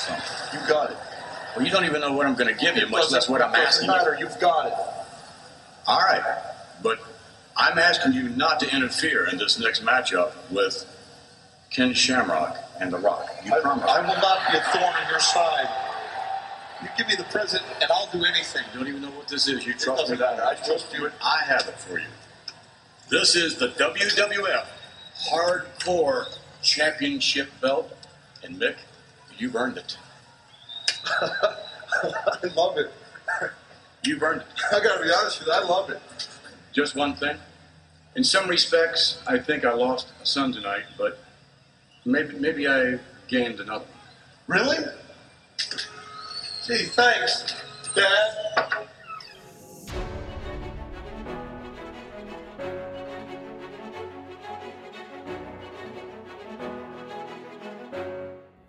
something. You got it. Well, you don't even know what I'm going to give you, much less what I'm asking you. matter. You've got it. All right, but I'm asking you not to interfere in this next matchup with Ken Shamrock and The Rock. You I, promise? I will not be a thorn in your side. You give me the present, and I'll do anything. You don't even know what this is. You trust me. matter. I trust you. I have it for you. This is the WWF Hardcore Championship belt, and Mick, you've earned it. I love it. You've earned it. I got to be honest with you. I love it. Just one thing. In some respects, I think I lost a son tonight, but maybe maybe I gained another. Really? Gee, thanks, Dad.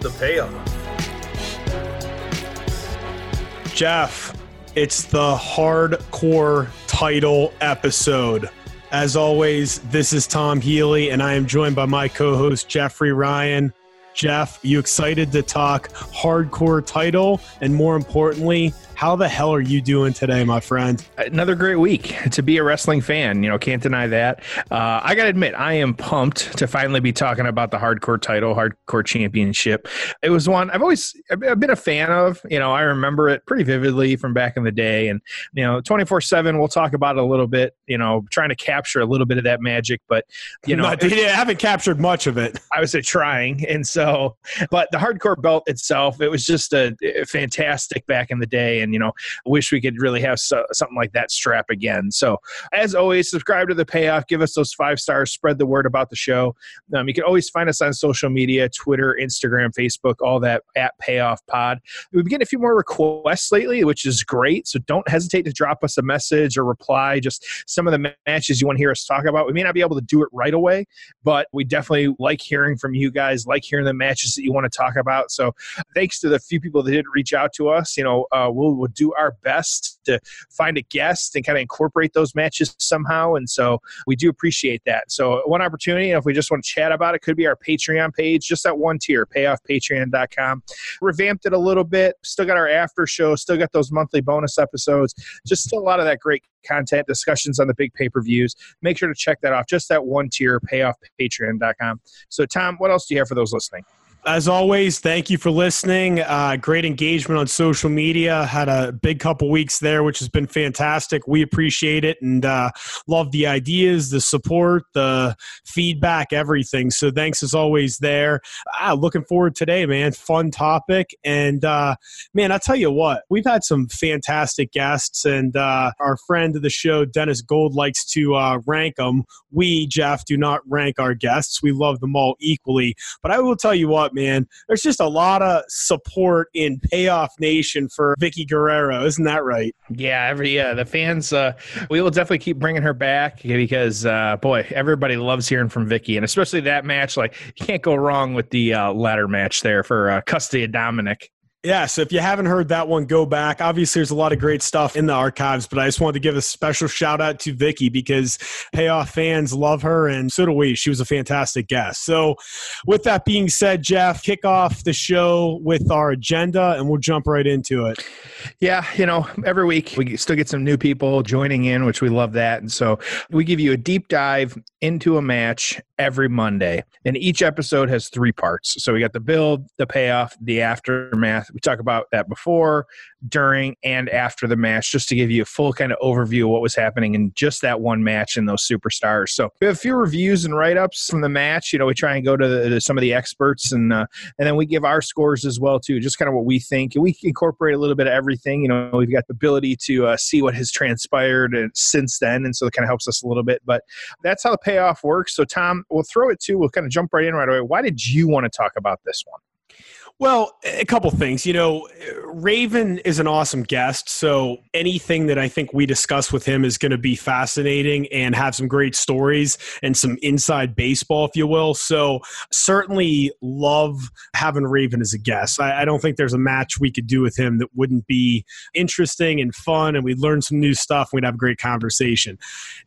the payoff. Jeff, it's the hardcore title episode. As always, this is Tom Healy, and I am joined by my co host, Jeffrey Ryan. Jeff, you excited to talk hardcore title? And more importantly, how the hell are you doing today, my friend? another great week to be a wrestling fan. You know, can't deny that. Uh, I got to admit, I am pumped to finally be talking about the hardcore title, hardcore championship. It was one I've always I've been a fan of. You know, I remember it pretty vividly from back in the day, and you know, twenty four seven. We'll talk about it a little bit. You know, trying to capture a little bit of that magic, but you know, Not- I haven't captured much of it. I was trying, and so, but the hardcore belt itself, it was just a, a fantastic back in the day, and you know, wish we could really have so, something like that strap again. So, as always, subscribe to the payoff, give us those five stars, spread the word about the show. Um, you can always find us on social media: Twitter, Instagram, Facebook, all that at Payoff Pod. We've been getting a few more requests lately, which is great. So don't hesitate to drop us a message or reply. Just some of the matches you want to hear us talk about. We may not be able to do it right away, but we definitely like hearing from you guys, like hearing the matches that you want to talk about. So thanks to the few people that did reach out to us. You know, uh, we'll, we'll do our best to find a guest and kind of incorporate those matches somehow. And so we do appreciate that. So one opportunity, if we just want to chat about it, could be our Patreon page, just that one tier, payoffpatreon.com. Revamped it a little bit. Still got our after show. Still got those monthly bonus episodes. Just still a lot of that great content, discussions on the big pay per views. Make sure to check that off. Just that one tier, payoffpatreon.com. So, Tom, what else do you have for those listening? As always, thank you for listening. Uh, great engagement on social media. Had a big couple weeks there, which has been fantastic. We appreciate it and uh, love the ideas, the support, the feedback, everything. So thanks as always there. Ah, looking forward today, man. Fun topic. And uh, man, I tell you what, we've had some fantastic guests, and uh, our friend of the show, Dennis Gold, likes to uh, rank them. We, Jeff, do not rank our guests. We love them all equally. But I will tell you what, man, there's just a lot of support in Payoff Nation for Vickie Guerrero. Isn't that right? Yeah, every yeah, the fans. Uh, we will definitely keep bringing her back because, uh, boy, everybody loves hearing from Vickie, and especially that match. Like, you can't go wrong with the uh, ladder match there for uh, custody of Dominic. Yeah, so if you haven't heard that one, go back. Obviously, there's a lot of great stuff in the archives, but I just wanted to give a special shout out to Vickie because Payoff fans love her, and so do we. She was a fantastic guest. So, with that being said, Jeff, kick off the show with our agenda, and we'll jump right into it. Yeah, you know, every week we still get some new people joining in, which we love that. And so we give you a deep dive into a match every Monday. And each episode has three parts. So we got the build, the payoff, the aftermath. We talk about that before, during, and after the match, just to give you a full kind of overview of what was happening in just that one match and those superstars. So we have a few reviews and write ups from the match. You know, we try and go to, the, to some of the experts and uh, and then we give our scores as well too, just kind of what we think. And we incorporate a little bit of everything. You know, we've got the ability to uh, see what has transpired and since then, and so it kind of helps us a little bit. But that's how the payoff works. So Tom, we'll throw it to. We'll kind of jump right in right away. Why did you want to talk about this one? Well, a couple things. You know, Raven is an awesome guest. So anything that I think we discuss with him is going to be fascinating and have some great stories and some inside baseball, if you will. So certainly love having Raven as a guest. I, I don't think there's a match we could do with him that wouldn't be interesting and fun and we'd learn some new stuff. And we'd have a great conversation.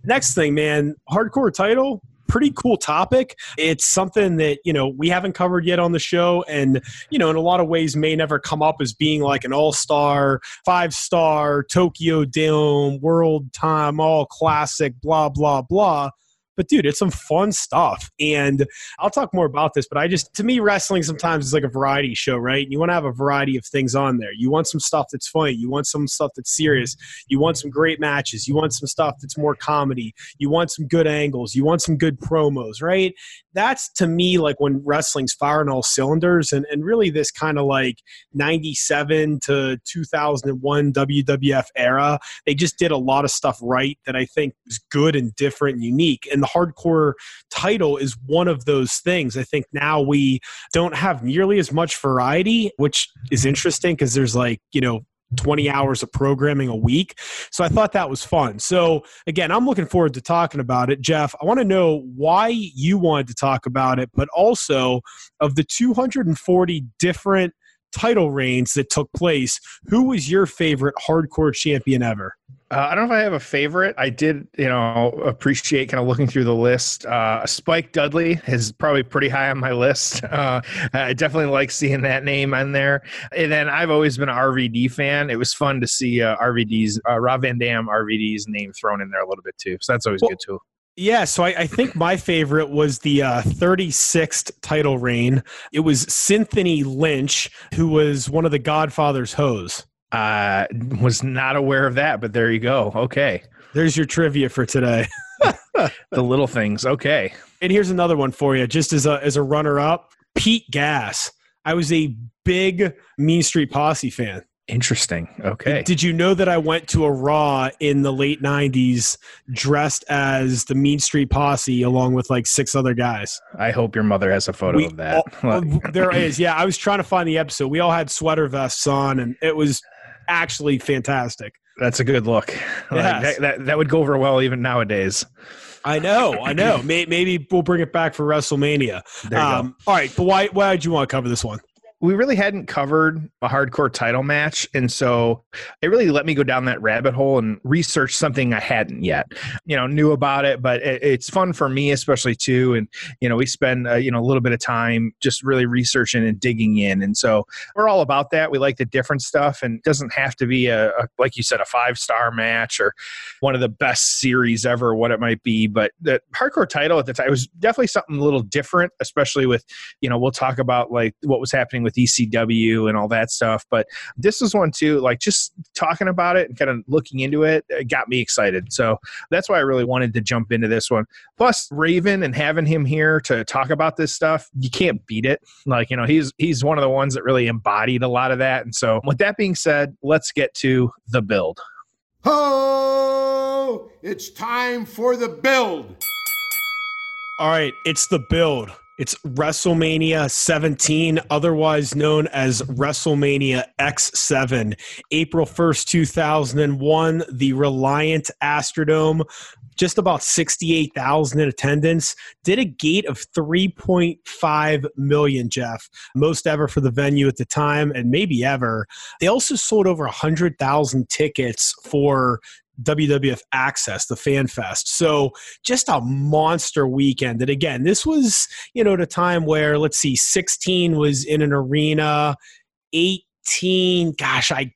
Next thing, man, hardcore title pretty cool topic. It's something that, you know, we haven't covered yet on the show and, you know, in a lot of ways may never come up as being like an all-star, five-star, Tokyo Dome, world time, all classic, blah, blah, blah. But dude, it's some fun stuff. And I'll talk more about this, but I just, to me, wrestling sometimes is like a variety show, right? You want to have a variety of things on there. You want some stuff that's funny. You want some stuff that's serious. You want some great matches. You want some stuff that's more comedy. You want some good angles. You want some good promos, right? That's to me like when wrestling's firing all cylinders. And, and really, this kind of like 97 to 2001 WWF era, they just did a lot of stuff right that I think is good and different and unique. And the hardcore title is one of those things. I think now we don't have nearly as much variety, which is interesting because there's like, you know, 20 hours of programming a week. So I thought that was fun. So again, I'm looking forward to talking about it. Jeff, I want to know why you wanted to talk about it, but also of the 240 different title reigns that took place, who was your favorite hardcore champion ever? Uh, I don't know if I have a favorite. I did, you know, appreciate kind of looking through the list. Uh, Spike Dudley is probably pretty high on my list. Uh, I definitely like seeing that name on there. And then I've always been an RVD fan. It was fun to see uh, RVD's uh, Rob Van Dam RVD's name thrown in there a little bit too. So that's always well, good too. Yeah, so I, I, think my favorite was the uh, 36th title reign. It was Cynthony Lynch, who was one of the Godfather's hoes. Uh, was not aware of that, but there you go. Okay. There's your trivia for today. the little things. Okay. And here's another one for you, just as a as a runner up. Pete Gas. I was a big Mean Street Posse fan. Interesting. Okay. Did you know that I went to a Raw in the late 90s dressed as the Mean Street Posse along with like six other guys? I hope your mother has a photo we, of that. All, there is. Yeah. I was trying to find the episode. We all had sweater vests on and it was actually fantastic. That's a good look. Yes. Like that, that, that would go over well even nowadays. I know, I know. Maybe we'll bring it back for WrestleMania. Um, all right, but why why did you want to cover this one? We really hadn't covered a hardcore title match. And so it really let me go down that rabbit hole and research something I hadn't yet. You know, knew about it, but it, it's fun for me, especially too. And, you know, we spend, uh, you know, a little bit of time just really researching and digging in. And so we're all about that. We like the different stuff and it doesn't have to be a, a like you said, a five star match or one of the best series ever, what it might be. But the hardcore title at the time was definitely something a little different, especially with, you know, we'll talk about like what was happening with with ECW and all that stuff. But this was one too, like just talking about it and kind of looking into it, it got me excited. So that's why I really wanted to jump into this one. Plus, Raven and having him here to talk about this stuff, you can't beat it. Like, you know, he's he's one of the ones that really embodied a lot of that. And so with that being said, let's get to the build. Oh, it's time for the build. All right, it's the build. It's WrestleMania 17, otherwise known as WrestleMania X7. April 1st, 2001, the Reliant Astrodome, just about 68,000 in attendance, did a gate of 3.5 million, Jeff, most ever for the venue at the time and maybe ever. They also sold over 100,000 tickets for WWF Access, the Fan Fest. So just a monster weekend. And again, this was, you know, at a time where, let's see, 16 was in an arena, 18, gosh, I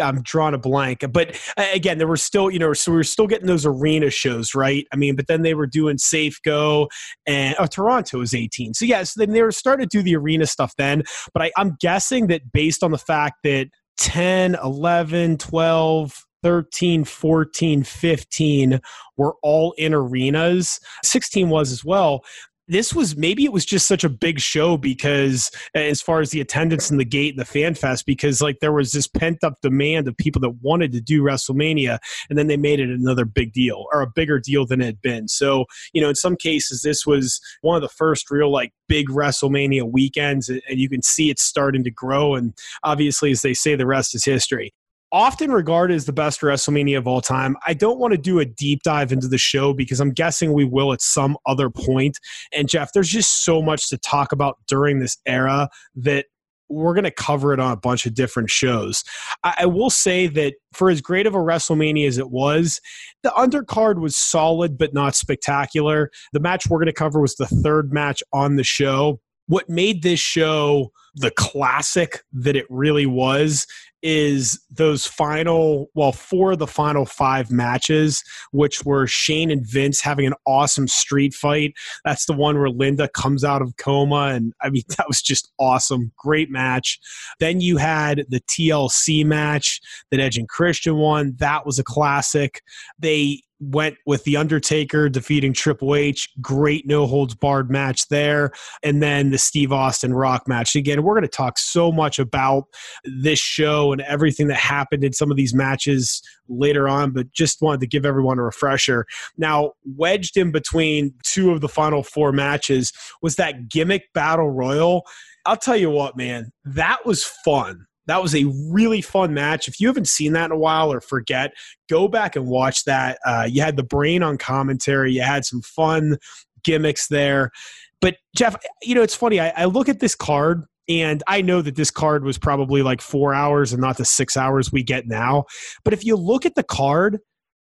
I'm drawing a blank. But again, there were still, you know, so we were still getting those arena shows, right? I mean, but then they were doing Safe Go and oh, Toronto was 18. So yeah, so then they were starting to do the arena stuff then. But I, I'm guessing that based on the fact that 10, 11, 12, 13, 14, 15 were all in arenas. 16 was as well. this was maybe it was just such a big show because as far as the attendance and the gate and the fan fest because like there was this pent up demand of people that wanted to do WrestleMania and then they made it another big deal or a bigger deal than it had been. So, you know, in some cases this was one of the first real like big WrestleMania weekends and you can see it starting to grow and obviously as they say the rest is history often regarded as the best WrestleMania of all time. I don't want to do a deep dive into the show because I'm guessing we will at some other point. And Jeff, there's just so much to talk about during this era that we're going to cover it on a bunch of different shows. I, I, will say that for as great of a WrestleMania as it was, the undercard was solid but not spectacular. The match we're going to cover was the third match on the show. What made this show the classic that it really was is those final, well, four of the final five matches, which were Shane and Vince having an awesome street fight. That's the one where Linda comes out of coma. And I mean, that was just awesome. Great match. Then you had the TLC match that Edge and Christian won. That was a classic. They went with The Undertaker defeating Triple H. Great no holds barred match there. And then the Steve Austin Rock match. Again, we're going to talk so much about this show and everything that happened in some of these matches later on, but just wanted to give everyone a refresher. Now, wedged in between two of the final four matches was that gimmick battle royal. I'll tell you what, man, that was fun. That was a really fun match. If you haven't seen that in a while or forget, go back and watch that. Uh, you had the brain on commentary, you had some fun gimmicks there. But Jeff, you know, it's funny. I, I look at this card and I know that this card was probably like four hours and not the six hours we get now. But if you look at the card,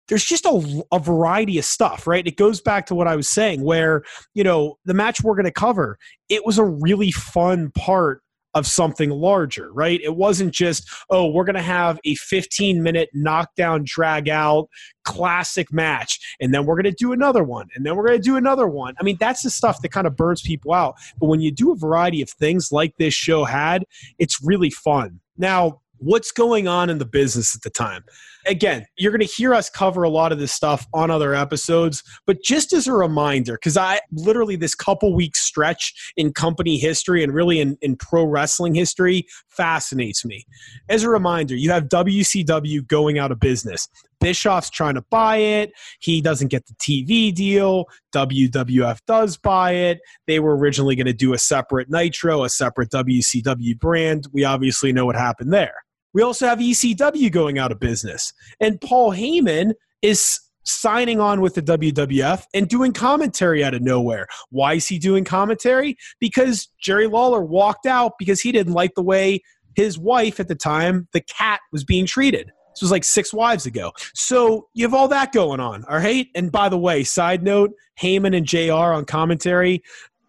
there's just a, a, variety of stuff, right? It goes back to what I was saying, where, you know, the match we're going to cover, it was a really fun part of something larger, right? It wasn't just, oh, we're going to have a 15 minute knockdown, drag out classic match, and then we're going to do another one, and then we're going to do another one. I mean, that's the stuff that kind of burns people out. But when you do a variety of things like this show had, it's really fun. Now, what's going on in the business at the time. Again, you're going to hear us cover a lot of this stuff on other episodes, but just as a reminder, because I literally this couple week stretch in company history and really in, in pro wrestling history fascinates me. As a reminder, you have WCW going out of business. Bischoff's trying to buy it. He doesn't get the TV deal. WWF does buy it. They were originally going to do a separate Nitro, a separate WCW brand. We obviously know what happened there. We also have ECW going out of business. And Paul Heyman is signing on with the WWF and doing commentary out of nowhere. Why is he doing commentary? Because Jerry Lawler walked out because he didn't like the way his wife at the time, the cat, was being treated. This was like six wives ago. So you have all that going on, all right? And by the way, side note, Heyman and JR on commentary,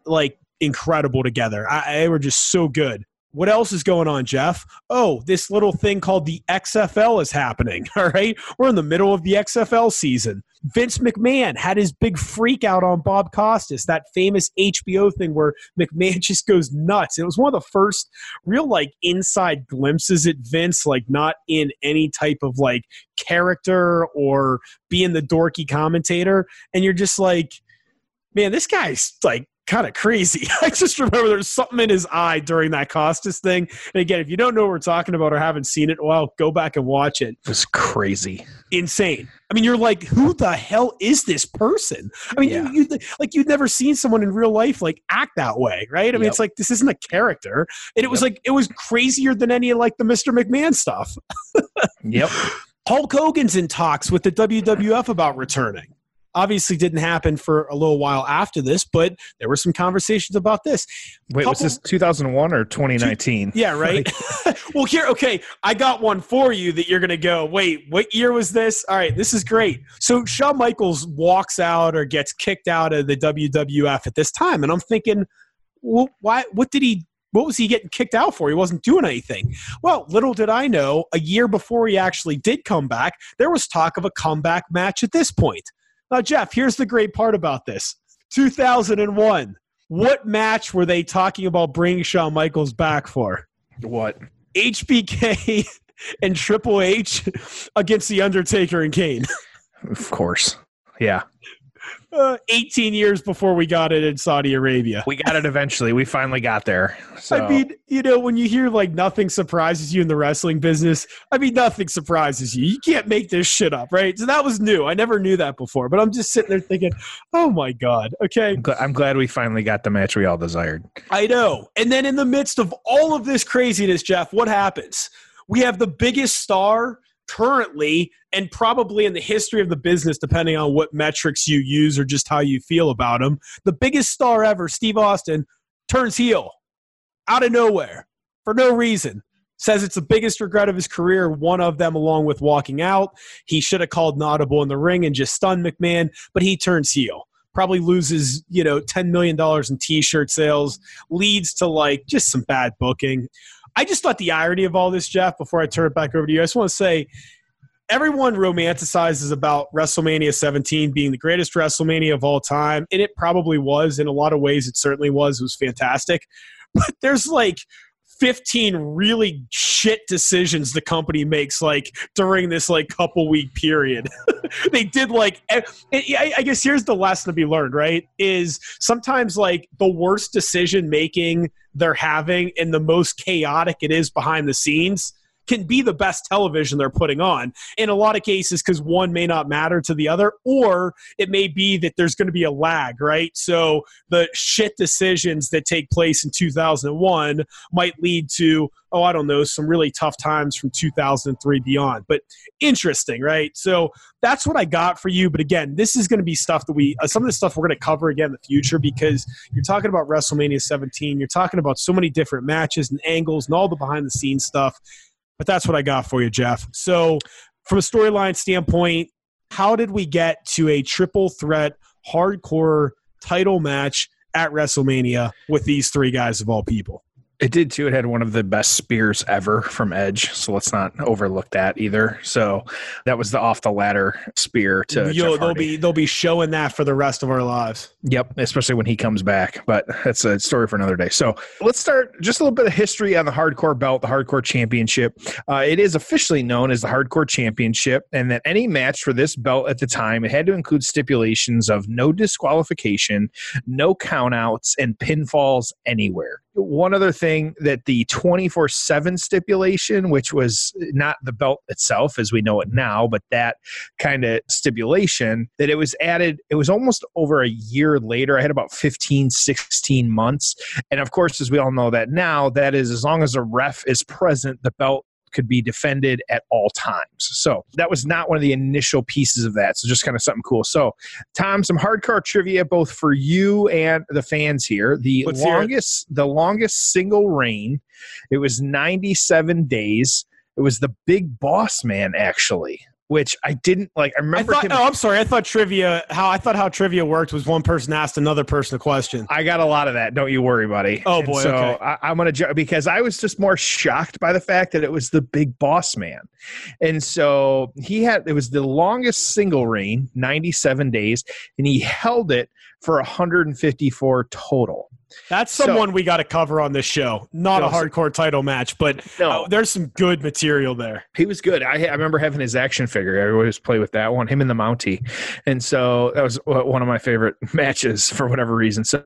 like incredible together. I, they were just so good. What else is going on, Jeff? Oh, this little thing called the XFL is happening. All right. We're in the middle of the XFL season. Vince McMahon had his big freak out on Bob Costas, that famous HBO thing where McMahon just goes nuts. It was one of the first real like inside glimpses at Vince, like not in any type of like character or being the dorky commentator. And you're just like, man, this guy's like kind of crazy. I just remember there's something in his eye during that Costas thing. And again, if you don't know what we're talking about or haven't seen it, well, go back and watch it. It was crazy. Insane. I mean, you're like, who the hell is this person? I mean, yeah. you, you like you'd never seen someone in real life like act that way, right? I mean, it's like this isn't a character, and it yep. was like it was crazier than any of like the Mr. McMahon stuff. yep. Hulk Hogan's in talks with the WWF about returning obviously didn't happen for a little while after this, but there were some conversations about this. Wait, Couple, was this 2001 or 2019? Two, yeah, right. well, here, okay, I got one for you that you're going to go, wait, what year was this? All right, this is great. So Shawn Michaels walks out or gets kicked out of the WWF at this time. And I'm thinking, well, why, what did he what was he getting kicked out for? He wasn't doing anything. Well, little did I know, a year before he actually did come back, there was talk of a comeback match at this point. Now, Jeff, here's the great part about this 2001. What match were they talking about bringing Shawn Michaels back for? What? HBK and Triple H against The Undertaker and Kane. Of course. Yeah. Uh, 18 years before we got it in Saudi Arabia. We got it eventually. We finally got there. So. I mean, you know, when you hear like nothing surprises you in the wrestling business, I mean, nothing surprises you. You can't make this shit up, right? So that was new. I never knew that before, but I'm just sitting there thinking, oh my God. Okay. I'm, gl- I'm glad we finally got the match we all desired. I know. And then in the midst of all of this craziness, Jeff, what happens? We have the biggest star currently and probably in the history of the business, depending on what metrics you use or just how you feel about him. The biggest star ever, Steve Austin, turns heel out of nowhere for no reason. Says it's the biggest regret of his career, one of them along with walking out. He should have called an audible in the ring and just stunned McMahon, but he turns heel. Probably loses, you know, $10 million in t shirt sales, leads to like just some bad booking. I just thought the irony of all this, Jeff, before I turn it back over to you, I just want to say everyone romanticizes about WrestleMania 17 being the greatest WrestleMania of all time, and it probably was. In a lot of ways, it certainly was. It was fantastic. But there's like 15 really shit decisions the company makes like during this like couple week period. They did like i guess here's the lesson to be learned right is sometimes like the worst decision making they're having and the most chaotic it is behind the scenes can be the best television they're putting on in a lot of cases because one may not matter to the other, or it may be that there's going to be a lag, right? So the shit decisions that take place in 2001 might lead to, oh, I don't know, some really tough times from 2003 beyond. But interesting, right? So that's what I got for you. But again, this is going to be stuff that we, uh, some of the stuff we're going to cover again in the future because you're talking about WrestleMania 17. You're talking about so many different matches and angles and all the behind the scenes stuff. But that's what I got for you, Jeff. So, from a storyline standpoint, how did we get to a triple threat hardcore title match at WrestleMania with these three guys of all people? It did too. It had one of the best spears ever from Edge, so let's not overlook that either. So that was the off the ladder spear to. Yo, they'll be they'll be showing that for the rest of our lives. Yep, especially when he comes back. But that's a story for another day. So let's start just a little bit of history on the hardcore belt, the hardcore championship. Uh, it is officially known as the hardcore championship, and that any match for this belt at the time it had to include stipulations of no disqualification, no countouts, and pinfalls anywhere one other thing that the 24 7 stipulation, which was not the belt itself as we know it now, but that kind of stipulation, that it was added, it was almost over a year later. I had about 15, 16 months. And of course, as we all know that now, that is as long as a ref is present, the belt could be defended at all times. So that was not one of the initial pieces of that. So just kind of something cool. So, Tom, some hardcore trivia both for you and the fans here. The Let's longest, the longest single reign, it was 97 days. It was the big boss man actually which I didn't like. I remember. I thought, him, oh, I'm sorry. I thought trivia. How I thought how trivia worked was one person asked another person a question. I got a lot of that. Don't you worry, buddy. Oh boy. so okay. I, am gonna because I was just more shocked by the fact that it was the big boss man, and so he had it was the longest single reign, 97 days, and he held it for 154 total. That's someone so, we got to cover on this show. Not no, a hardcore title match, but no. Uh, there's some good material there. He was good. I, I, remember having his action figure. I always play with that one, him and the Mountie, and so that was one of my favorite matches for whatever reason. So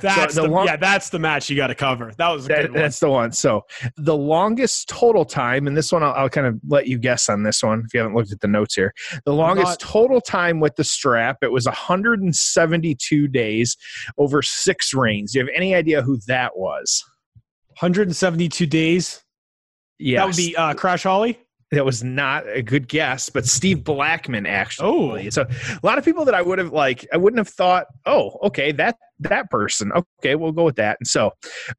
that's so the, the long, yeah, that's the match you got to cover. That was that, that's the one. So the longest total time, and this one I'll, I'll, kind of let you guess on this one if you haven't looked at the notes here. The longest Not, total time with the strap, it was 172 days over six reigns. You have any idea who that was? 172 days. Yeah, that would be uh, Crash Holly. That was not a good guess, but Steve Blackman actually. Oh, so a lot of people that I would have like, I wouldn't have thought, oh, okay, that that person. Okay, we'll go with that. And so,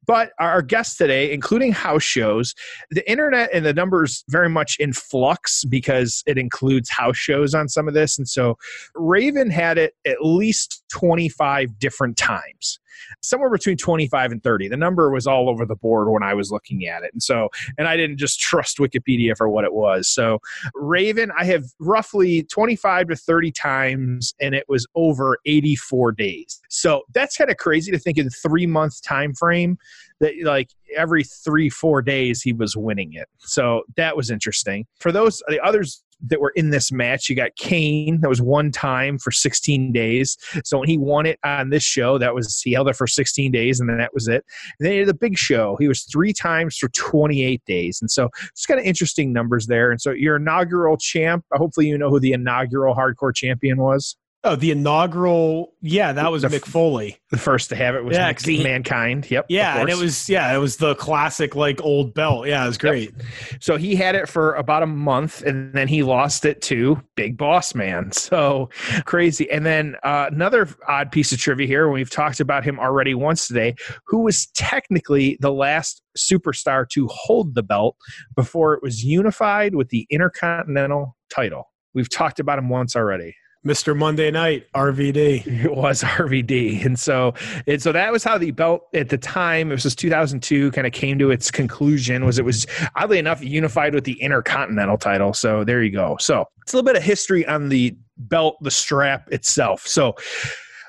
but our guests today, including house shows, the internet and the numbers very much in flux because it includes house shows on some of this. And so, Raven had it at least 25 different times somewhere between 25 and 30. The number was all over the board when I was looking at it. And so, and I didn't just trust Wikipedia for what it was. So, Raven, I have roughly 25 to 30 times, and it was over 84 days. So that's kind of crazy to think in three month time frame that like every three four days he was winning it. So that was interesting. For those the others that were in this match. You got Kane, that was one time for 16 days. So when he won it on this show, that was he held it for 16 days, and then that was it. And then the big show. He was three times for 28 days, and so it's kind of interesting numbers there. And so your inaugural champ. Hopefully, you know who the inaugural hardcore champion was. Oh, the inaugural. Yeah, that was The- Mick Foley. The first to have it was Yeah, Mick- he- mankind. Yep. Yeah, and it was yeah, it was the classic like old belt. Yeah, it was great. So he had it for about a month and then he lost it to Big Boss Man. So crazy. And then uh, another odd piece of trivia here, we've talked about him already once today, who was technically the last superstar to hold the belt before it was unified with the Intercontinental title. We've talked about him once already. Mr. Monday Night RVD. It was RVD, and so and so that was how the belt at the time. It was just 2002, kind of came to its conclusion. Was it was oddly enough unified with the Intercontinental title. So there you go. So it's a little bit of history on the belt, the strap itself. So.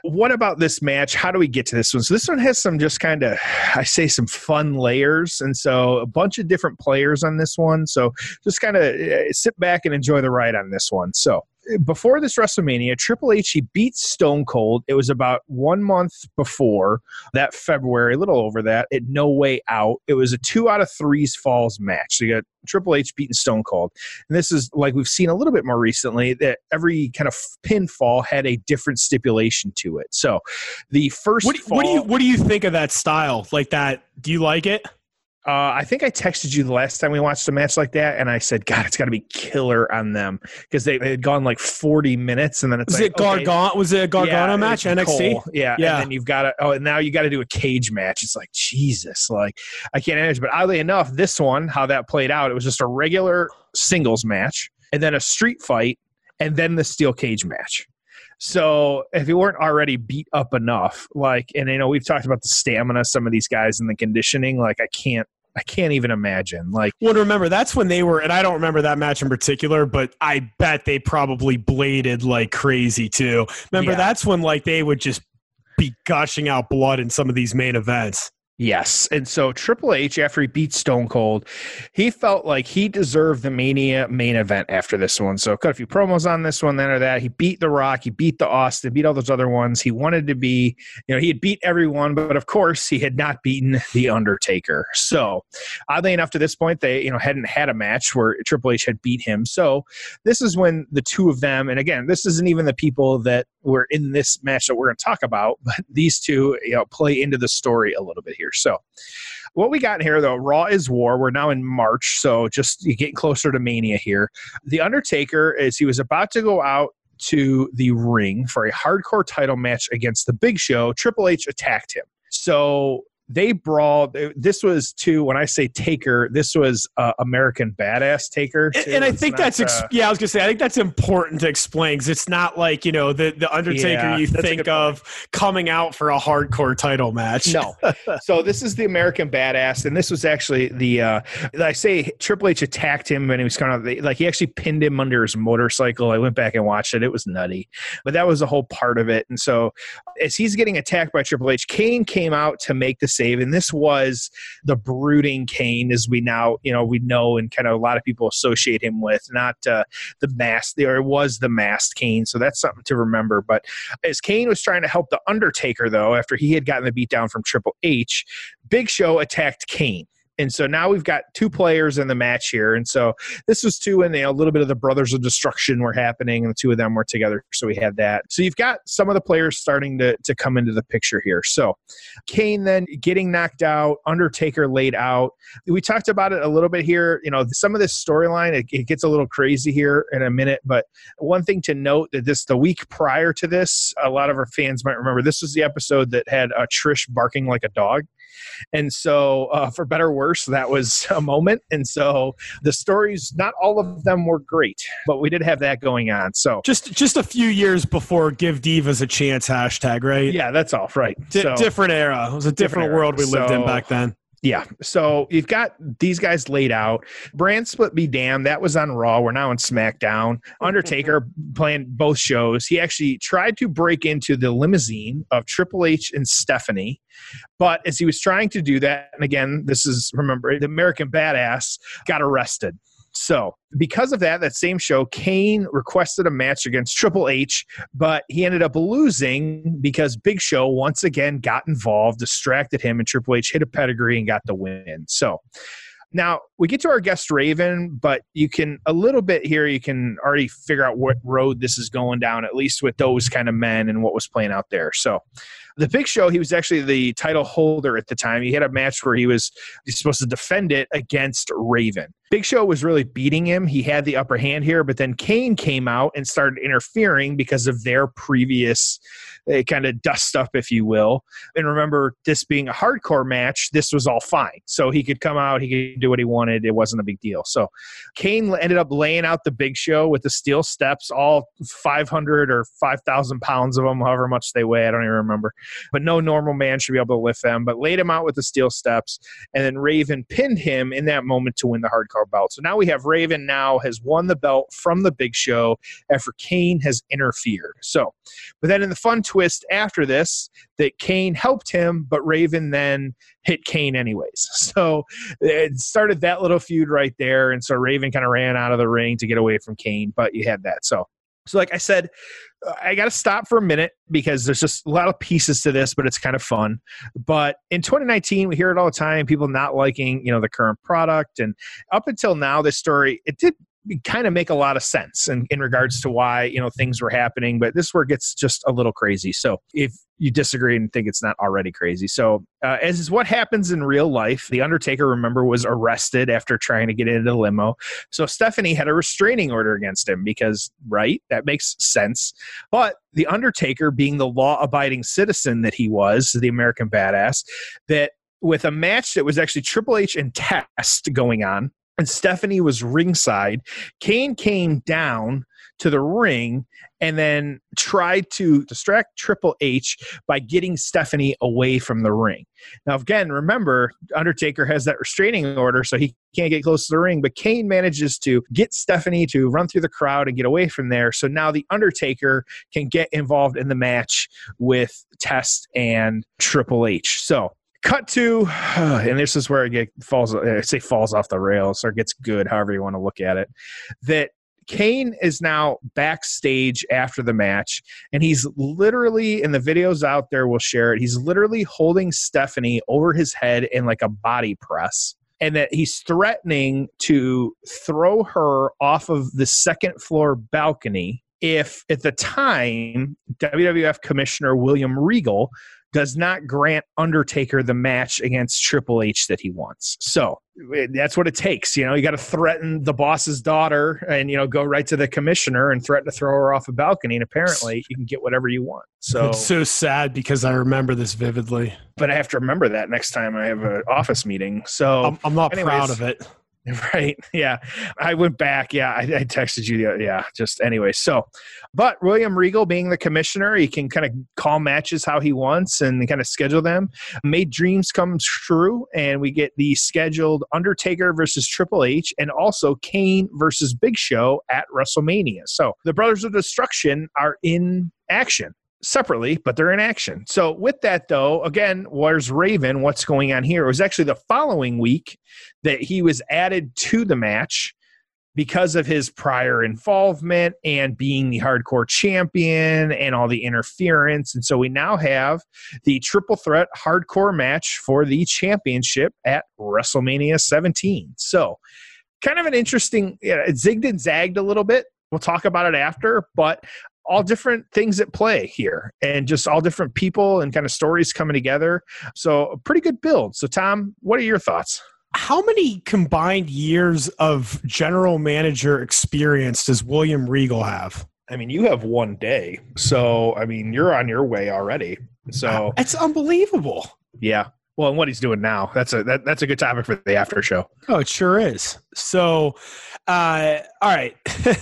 What about this match? How do we get to this one? So this one has some just kind of, I say, some fun layers, and so a bunch of different players on this one. So just kind of eh, sit back and enjoy the ride on this one. So before this WrestleMania, Triple H he beat Stone Cold. It was about one month before that February, a little over that. At No Way Out, it was a two out of threes falls match. So you got Triple H beating Stone Cold, and this is like we've seen a little bit more recently that every kind of pinfall had a different stipulation to it. So the first What, do- what do you what do you think of that style? Like that? Do you like it? Uh, I think I texted you the last time we watched a match like that, and I said, "God, it's got to be killer on them because they, they had gone like forty minutes, and then it's Was like, it Gargano? Was it a Gargano Yeah, match? NXT? Cole. Yeah, Yeah. And then you've got to. Oh, and now you got to do a cage match. It's like Jesus. Like I can't imagine. But oddly enough, this one, how that played out, it was just a regular singles match, and then a street fight, and then the steel cage match. So if you weren't already beat up enough, like, and you know, we've talked about the stamina, some of these guys and the conditioning. Like, I can't, I can't even imagine. Like, Well, remember that's when they were, and I don't remember that match in particular, but I bet they probably bladed like crazy too. Remember Yeah. that's when like they would just be gushing out blood in some of these main events. Yes. And so Triple H, after he beat Stone Cold, he felt like he deserved the Mania main event after this one. So cut a few promos on this one, then or that. He beat The Rock, he beat the Austin, beat all those other ones. He wanted to be, you know, he had beat everyone, but of course he had not beaten The Undertaker. So oddly enough, to this point, they, you know, hadn't had a match where Triple H had beat him. So this is when the two of them, and again, this isn't even the people that were in this match that we're going to talk about, but these two, you know, play into the story a little bit here. So, what we got here though, Raw is War. We're now in March, so just getting closer to Mania here. The Undertaker, is he was about to go out to the ring for a hardcore title match against the Big Show, Triple H attacked him. So they brawled. This was too. When I say Taker, this was uh, American Badass Taker. And, too. and I It's think not, that's ex- uh, yeah. I was gonna say I think that's important to explain because it's not like you know the the Undertaker Yeah, you think good point. of coming out for a hardcore title match. No. so this is the American Badass, and this was actually the. Uh, I say Triple H attacked him when he was kind of like he actually pinned him under his motorcycle. I went back and watched it; it was nutty, but that was a whole part of it. And so, as he's getting attacked by Triple H, Kane came out to make the save, and this was the brooding Kane, as we now you know we know, and kind of a lot of people associate him with, not uh, the masked. There was the masked Kane, so that's something to remember. But as Kane was trying to help the Undertaker, though, after he had gotten the beat down from Triple H, Big Show attacked Kane. And so now we've got two players in the match here. And so this was two, and you know, a little bit of the Brothers of Destruction were happening, and the two of them were together. So we had that. So you've got some of the players starting to, to come into the picture here. So Kane then getting knocked out, Undertaker laid out. We talked about it a little bit here. You know, some of this storyline, it, it gets a little crazy here in a minute. But one thing to note that this, the week prior to this, a lot of our fans might remember this was the episode that had uh, Trish barking like a dog. And so, uh, for better or worse, that was a moment. And so, the stories, not all of them were great, but we did have that going on. So, Just just a few years before give divas a chance hashtag right. yeah, that's all right. Di- so, different era. It was a different, Different world we lived in back then. Yeah. So you've got these guys laid out. Brand split be damned. That was on Raw. We're now on SmackDown. Undertaker playing both shows. He actually tried to break into the limousine of Triple H and Stephanie. But as he was trying to do that, and again, this is remember the American Badass got arrested. So, because of that, that same show, Kane requested a match against Triple H, but he ended up losing because Big Show once again got involved, distracted him, and Triple H hit a pedigree and got the win. So, now we get to our guest Raven, but you can a little bit here. You can already figure out what road this is going down, at least with those kind of men and what was playing out there. So, the Big Show, he was actually the title holder at the time. He had a match where he was supposed to defend it against Raven. Big Show was really beating him. He had the upper hand here, but then Kane came out and started interfering because of their previous uh, kind of dust up, if you will. And remember, this being a hardcore match, this was all fine. So he could come out, he could do what he wanted. It wasn't a big deal. So Kane ended up laying out the Big Show with the steel steps, all 500 or 5,000 pounds of them, however much they weigh. I don't even remember. But no normal man should be able to lift them. But laid him out with the steel steps, and then Raven pinned him in that moment to win the hardcore belt. So now we have Raven now has won the belt from the Big Show after Kane has interfered. So, but then in the fun twist after this, that Kane helped him, but Raven then hit Kane anyways. So it started that little feud right there. And so Raven kind of ran out of the ring to get away from Kane, but you had that. So so, like I said, I got to stop for a minute because there's just a lot of pieces to this, but it's kind of fun. But in 2019, we hear it all the time people not liking, you know, the current product. And up until now, this story, it did kind of make a lot of sense in, in regards to why you know things were happening but this is where it gets just a little crazy. So if you disagree and think it's not already crazy. So uh, as is what happens in real life the undertaker remember was arrested after trying to get into the limo. So stephanie had a restraining order against him because right that makes sense. But the undertaker being the law-abiding citizen that he was the american badass that with a match that was actually Triple H and Test going on, and Stephanie was ringside. Kane came down to the ring and then tried to distract Triple H by getting Stephanie away from the ring. Now, again, remember, Undertaker has that restraining order, so he can't get close to the ring, but Kane manages to get Stephanie to run through the crowd and get away from there. So now the Undertaker can get involved in the match with Test and Triple H. So cut to and this is where it get, falls I say falls off the rails or gets good however you want to look at it that Kane is now backstage after the match, and he's literally, in the videos out there, we'll share it. He's literally holding Stephanie over his head in like a body press, and that he's threatening to throw her off of the second floor balcony if, at the time, WWF Commissioner William Regal does not grant Undertaker the match against Triple H that he wants. So eh, that's what it takes. You know, you got to threaten the boss's daughter and, you know, go right to the commissioner and threaten to throw her off a balcony. And apparently you can get whatever you want. So it's so sad because I remember this vividly. But I have to remember that next time I have an office meeting. So I'm, I'm not anyways, proud of it. Right. Yeah. I went back. Yeah. I, I, texted you. Yeah. Just anyway. So, but William Regal being the commissioner, he can kind of call matches how he wants and kind of schedule them. Made dreams come true. And we get the scheduled Undertaker versus Triple H and also Kane versus Big Show at WrestleMania. So the Brothers of Destruction are in action separately, but they're in action. So, with that, though, again, where's Raven? What's going on here? It was actually the following week that he was added to the match because of his prior involvement and being the hardcore champion and all the interference. And so we now have the triple threat hardcore match for the championship at WrestleMania 17. So, kind of an interesting, it zigged and zagged a little bit. We'll talk about it after, but all different things at play here and just all different people and kind of stories coming together. So, a pretty good build. So, Tom, what are your thoughts? How many combined years of general manager experience does William Regal have? I mean, you have one day. So, I mean, you're on your way already. So, it's unbelievable. Yeah. Well, and what he's doing now, that's a that, that's a good topic for the after show. Oh, it sure is. So, uh, all right.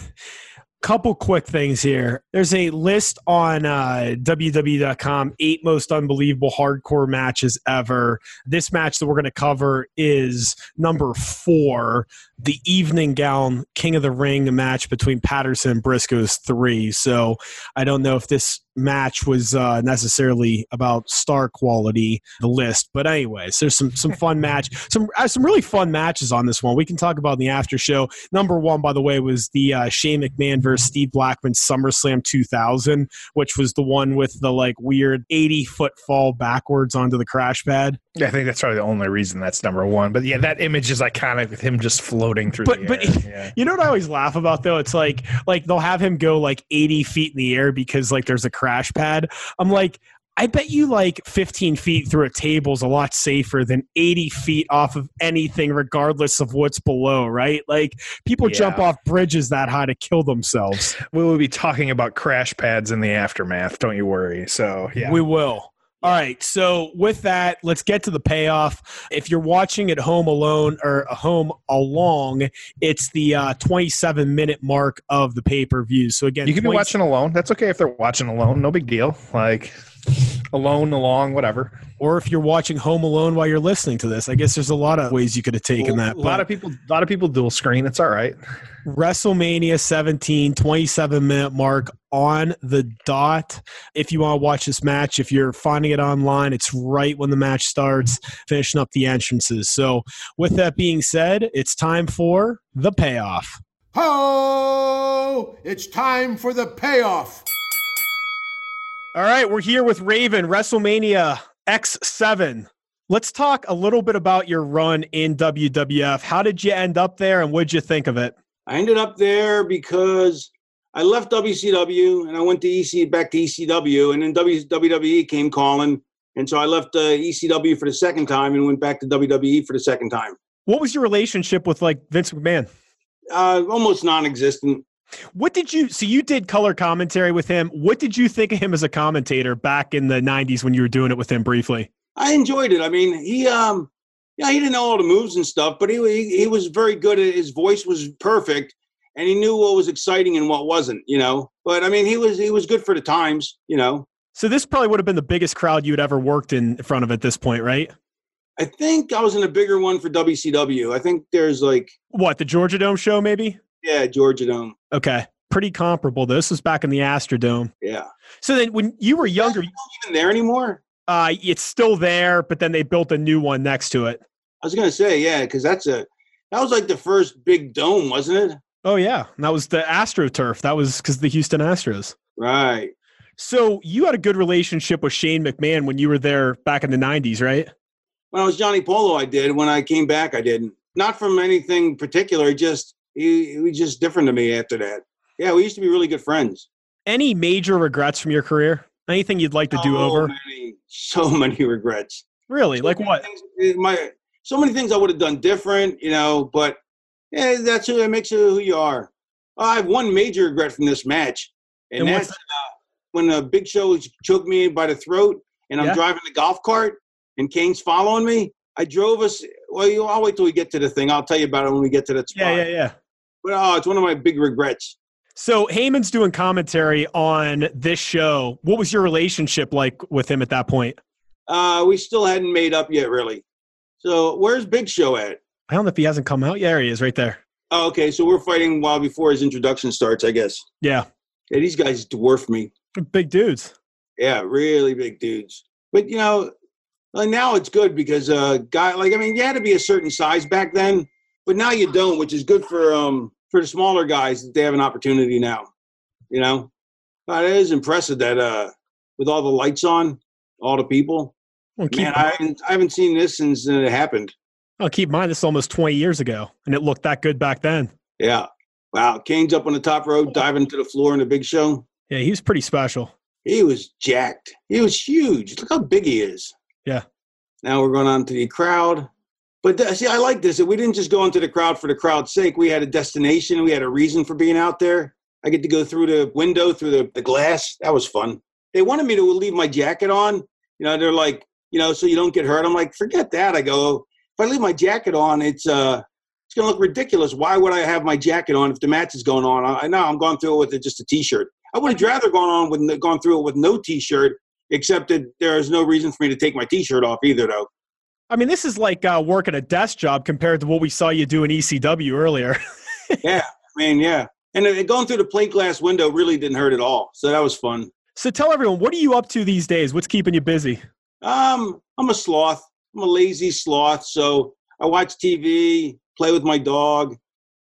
couple quick things here. There's a list on uh, WWE.com, eight most unbelievable hardcore matches ever. This match that we're going to cover is number four, the evening gown King of the Ring match between Patterson and Brisco's three. So I don't know if this match was uh, necessarily about star quality, the list. But anyways, there's some some fun match, some uh, some really fun matches on this one. We can talk about in the after show. Number one, by the way, was the uh, Shane McMahon versus Steve Blackman SummerSlam 2000, which was the one with the like weird 80 foot fall backwards onto the crash pad. Yeah, I think that's probably the only reason that's number one. But yeah, that image is iconic with him just floating through but, the but. Yeah. you know what I always laugh about though? It's like like they'll have him go like 80 feet in the air because like there's a crash pad. I'm like, I bet you like 15 feet through a table is a lot safer than 80 feet off of anything, regardless of what's below, right? Like people jump off bridges that high to kill themselves. We will be talking about crash pads in the aftermath. Don't you worry. So yeah, We will. All right. So with that, let's get to the payoff. If you're watching at home alone or home along, it's the uh, 27 minute mark of the pay per view. So again, you can be watching alone. That's okay if they're watching alone. No big deal. Like alone, along, whatever. or if you're watching home alone while you're listening to this. I guess there's a lot of ways you could have taken that. a lot of people, a lot of people dual screen. It's all right. WrestleMania 17, 27 minute mark on the dot. If you want to watch this match, if you're finding it online, it's right when the match starts, finishing up the entrances. So, with that being said, it's time for the payoff. Ho! It's time for the payoff. All right, we're here with Raven, WrestleMania X7. Let's talk a little bit about your run in WWF. How did you end up there and what'd you think of it? I ended up there because I left WCW and I went to EC back to ECW, and then WWE came calling, and so I left uh, ECW for the second time and went back to WWE for the second time. What was your relationship with like Vince McMahon? Uh, almost non-existent. What did you so you did color commentary with him? What did you think of him as a commentator back in the 90s when you were doing it with him briefly? I enjoyed it. I mean, he um, yeah, he didn't know all the moves and stuff, but he he, he was very good. At, his voice was perfect, and he knew what was exciting and what wasn't. You know, but I mean, he was he was good for the times. You know, So this probably would have been the biggest crowd you had ever worked in front of at this point, right? I think I was in a bigger one for WCW. I think there's like What, the Georgia Dome show maybe? Yeah, Georgia Dome. Okay. Pretty comparable. This was back in the Astrodome. Yeah. So then when you were younger, even there anymore? uh, it's still there, but then they built a new one next to it. I was gonna say, yeah, because that's a that was like the first big dome, wasn't it? Oh yeah. And that was the AstroTurf. That was because the Houston Astros. Right. So you had a good relationship with Shane McMahon when you were there back in the 90s, right? When I was Johnny Polo, I did. When I came back, I didn't. Not from anything particular. Just he, he was just different to me after that. Yeah, we used to be really good friends. Any major regrets from your career? Anything you'd like to do so over? Many, so many regrets. Really? Like what? Things- My so many things I would have done different, you know. But yeah, that's who that makes you who you are. I have one major regret from this match, and, And that's uh, when the Big Show choked me by the throat, and I'm Yeah. driving the golf cart, and Kane's following me. I drove us. Well, you, I'll wait till we get to the thing. I'll tell you about it when we get to that spot. Yeah, yeah, yeah. But oh, it's one of my big regrets. So Heyman's doing commentary on this show. What was your relationship like with him at that point? Uh, we still hadn't made up yet, really. So where's Big Show at? I don't know if he hasn't come out. Yeah, there he is right there. Oh, okay, so we're fighting while before his introduction starts, I guess. Yeah. Yeah, these guys dwarf me. Big dudes. Yeah, really big dudes. But you know, like now it's good because uh guy like I mean you had to be a certain size back then, but now you don't, which is good for um for the smaller guys that they have an opportunity now. You know? But it is impressive that uh with all the lights on, all the people. Well, Man, I haven't I haven't seen this since it happened. oh, keep in mind this is almost 20 years ago, and it looked that good back then. Yeah. Wow. Kane's up on the top row, diving to the floor in the big show. Yeah, he was pretty special. He was jacked. He was huge. Look how big he is. Yeah. Now we're going on to the crowd. But th- see, I like this. We didn't just go into the crowd for the crowd's sake. We had a destination. We had a reason for being out there. I get to go through the window, through the, the glass. That was fun. They wanted me to leave my jacket on. You know, they're like, you know, so you don't get hurt. I'm like, forget that. I go, if I leave my jacket on, it's uh, it's to look ridiculous. Why would I have my jacket on if the match is going on? I, I know I'm going through it with just a t-shirt. I would have rather gone on with gone through it with no t-shirt, except that there is no reason for me to take my t-shirt off either, though. I mean, this is like uh, working a desk job compared to what we saw you do in ECW earlier. yeah, I mean, yeah. And uh, going through the plate glass window really didn't hurt at all. So that was fun. So tell everyone, what are you up to these days? What's keeping you busy? Um, I'm a sloth. I'm a lazy sloth. So I watch TV, play with my dog,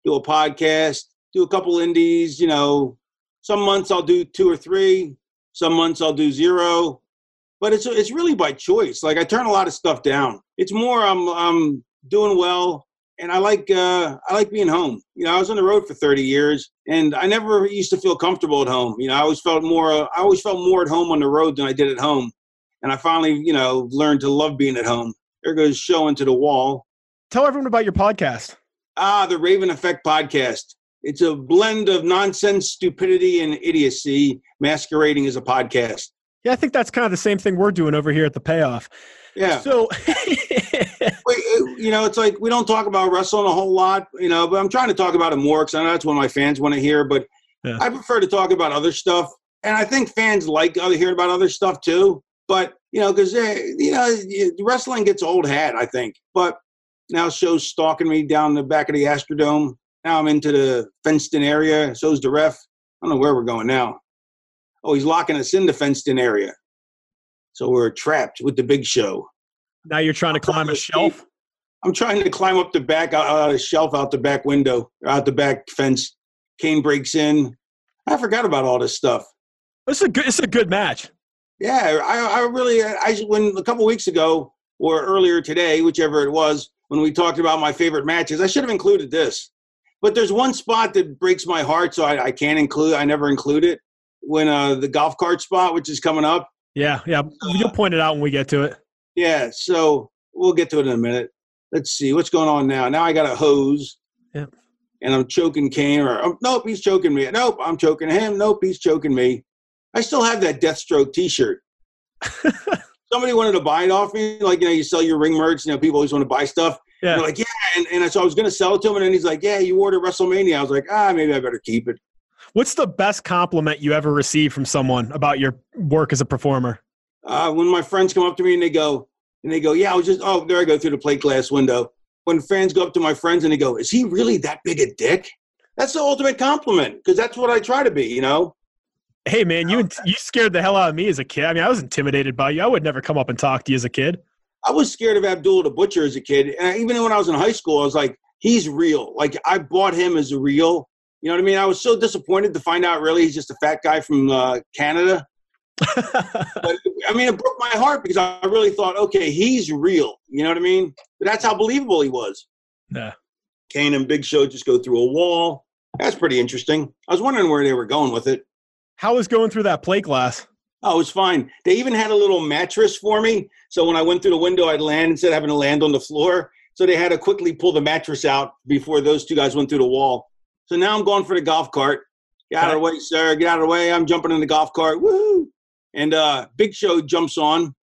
do a podcast, do a couple indies. You know, some months I'll do two or three. Some months I'll do zero. But it's it's really by choice. Like I turn a lot of stuff down. It's more I'm I'm doing well and I like uh, I like being home. You know, I was on the road for 30 years, and I never used to feel comfortable at home. You know, I always felt more uh, I always felt more at home on the road than I did at home, and I finally you know learned to love being at home. There goes show into the wall. Tell everyone about your podcast. Ah, the Raven Effect podcast. It's a blend of nonsense, stupidity, and idiocy masquerading as a podcast. Yeah, I think that's kind of the same thing we're doing over here at the Payoff. Yeah. So, uh, you know, it's like we don't talk about wrestling a whole lot, you know, but I'm trying to talk about it more because I know that's what my fans want to hear. But yeah. I prefer to talk about other stuff, and I think fans like other hearing about other stuff too. But you know, because uh, you know, wrestling gets old hat, I think. But now show's stalking me down the back of the Astrodome. Now I'm into the fenced-in area. So's the ref. I don't know where we're going now. Oh, he's locking us in the fenced-in area. So we're trapped with the big show. Now you're trying to climb a shelf? I'm trying to climb up the back, uh, uh, shelf out the back window, out the back fence. Kane breaks in. I forgot about all this stuff. It's a good, it's a good match. Yeah, I, I really, I when a couple weeks ago or earlier today, whichever it was, when we talked about my favorite matches, I should have included this. But there's one spot that breaks my heart, so I, I can't include. I never include it when uh, the golf cart spot, which is coming up. Yeah, yeah. You'll point it out when we get to it. Yeah, so we'll get to it in a minute. Let's see what's going on now. Now I got a hose. Yeah. And I'm choking Kane, or oh, nope, he's choking me. Nope, I'm choking him. Nope, he's choking me. I still have that Deathstroke T-shirt. Somebody wanted to buy it off me, like you know, you sell your ring merch. You know, people always want to buy stuff. Yeah. like, yeah, and, and so I was going to sell it to him, and then he's like, yeah, you ordered WrestleMania. I was like, ah, maybe I better keep it. What's the best compliment you ever received from someone about your work as a performer? Uh, when my friends come up to me and they go, and they go, yeah, I was just, oh, there I go through the plate glass window. When fans go up to my friends and they go, is he really that big a dick? That's the ultimate compliment because that's what I try to be, you know. Hey man, you you scared the hell out of me as a kid. I mean, I was intimidated by you. I would never come up and talk to you as a kid. I was scared of Abdullah the Butcher as a kid, and even when I was in high school, I was like, he's real. Like I bought him as real, you know what I mean? I was so disappointed to find out really he's just a fat guy from uh, Canada. but, I mean, it broke my heart because I really thought, okay, he's real. You know what I mean? But that's how believable he was. Yeah. Kane and Big Show just go through a wall. That's pretty interesting. I was wondering where they were going with it. How was going through that plate glass? Oh, it was fine. They even had a little mattress for me. So when I went through the window, I'd land instead of having to land on the floor. So they had to quickly pull the mattress out before those two guys went through the wall. So now I'm going for the golf cart. Get out of the way, sir. Get out of the way. I'm jumping in the golf cart. Woo! And uh, Big Show jumps on,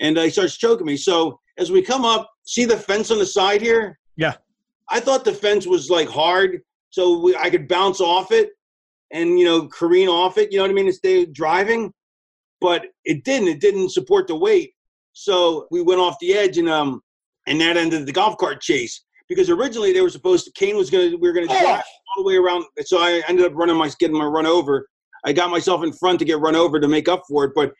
and uh, he starts choking me. So as we come up, see the fence on the side here? Yeah. I thought the fence was like hard, so we, I could bounce off it and you know careen off it. You know what I mean? And stay driving, but it didn't. It didn't support the weight. So we went off the edge, and um, and that ended the golf cart chase because originally they were supposed to. Kane was gonna. We were gonna drive all the way around. So I ended up running my getting my run over. I got myself in front to get run over to make up for it. But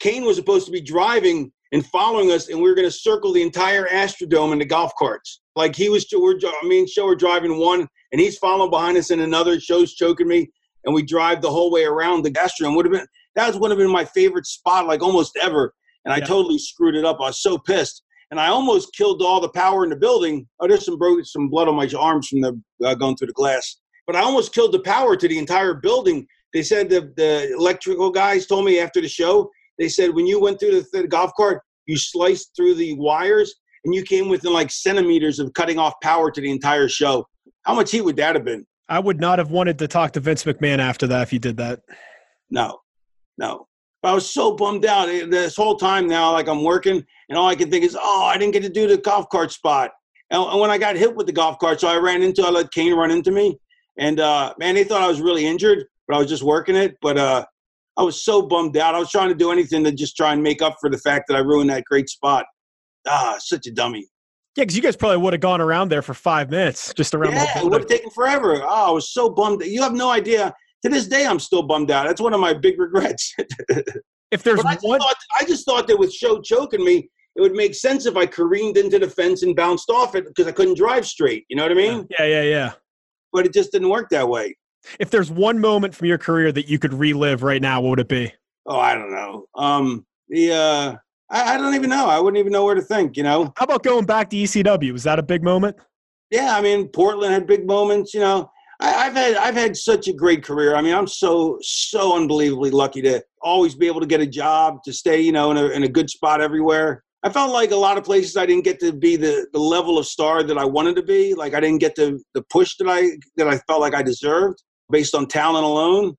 Kane was supposed to be driving and following us, and we were going to circle the entire Astrodome in the golf carts. Like he was, we're, I mean, show we're driving one, and he's following behind us in another. Show's choking me, and we drive the whole way around the Astrodome. Would have been that was would have been my favorite spot, like almost ever. And I totally screwed it up. I was so pissed and I almost killed all the power in the building. Oh, there's some bro- some blood on my arms from the uh, going through the glass. But I almost killed the power to the entire building. They said the the electrical guys told me after the show. They said when you went through the, the golf cart, you sliced through the wires and you came within like centimeters of cutting off power to the entire show. How much heat would that have been? I would not have wanted to talk to Vince McMahon after that if you did that. No, no. I was so bummed out this whole time now. Like I'm working, and all I can think is, oh, I didn't get to do the golf cart spot. And, and when I got hit with the golf cart, so I ran into, I let Kane run into me, and uh, man, they thought I was really injured, but I was just working it. But uh, I was so bummed out. I was trying to do anything to just try and make up for the fact that I ruined that great spot. Ah, such a dummy. Yeah, because you guys probably would have gone around there for five minutes, just around. Yeah, it would have taken forever. Oh, I was so bummed. You have no idea. To this day, I'm still bummed out. That's one of my big regrets. if there's I one, thought, I just thought that with Show choking me, it would make sense if I careened into the fence and bounced off it because I couldn't drive straight. You know what I mean? Yeah, yeah, yeah. But it just didn't work that way. If there's one moment from your career that you could relive right now, what would it be? Oh, I don't know. Um, the uh, I, I don't even know. I wouldn't even know where to think. You know. How about going back to ECW? Was that a big moment? Yeah, I mean, Portland had big moments. You know, I, have had I've had such a great career. I mean, I'm so so unbelievably lucky to always be able to get a job, to stay, you know, in a in a good spot everywhere. I felt like a lot of places I didn't get to be the, the level of star that I wanted to be. Like I didn't get the the push that I that I felt like I deserved based on talent alone.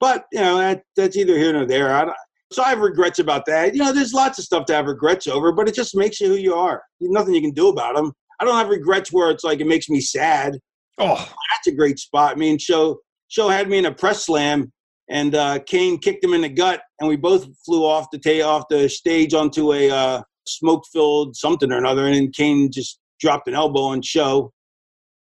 But you know that that's either here nor there. I, so I have regrets about that. You know, there's lots of stuff to have regrets over, but it just makes you who you are. There's nothing you can do about them. I don't have regrets where it's like it makes me sad. Oh, that's a great spot. I mean, show show had me in a press slam, and uh, Kane kicked him in the gut, and we both flew off the ta- off the stage onto a uh, smoke filled something or another, and then Kane just dropped an elbow on show.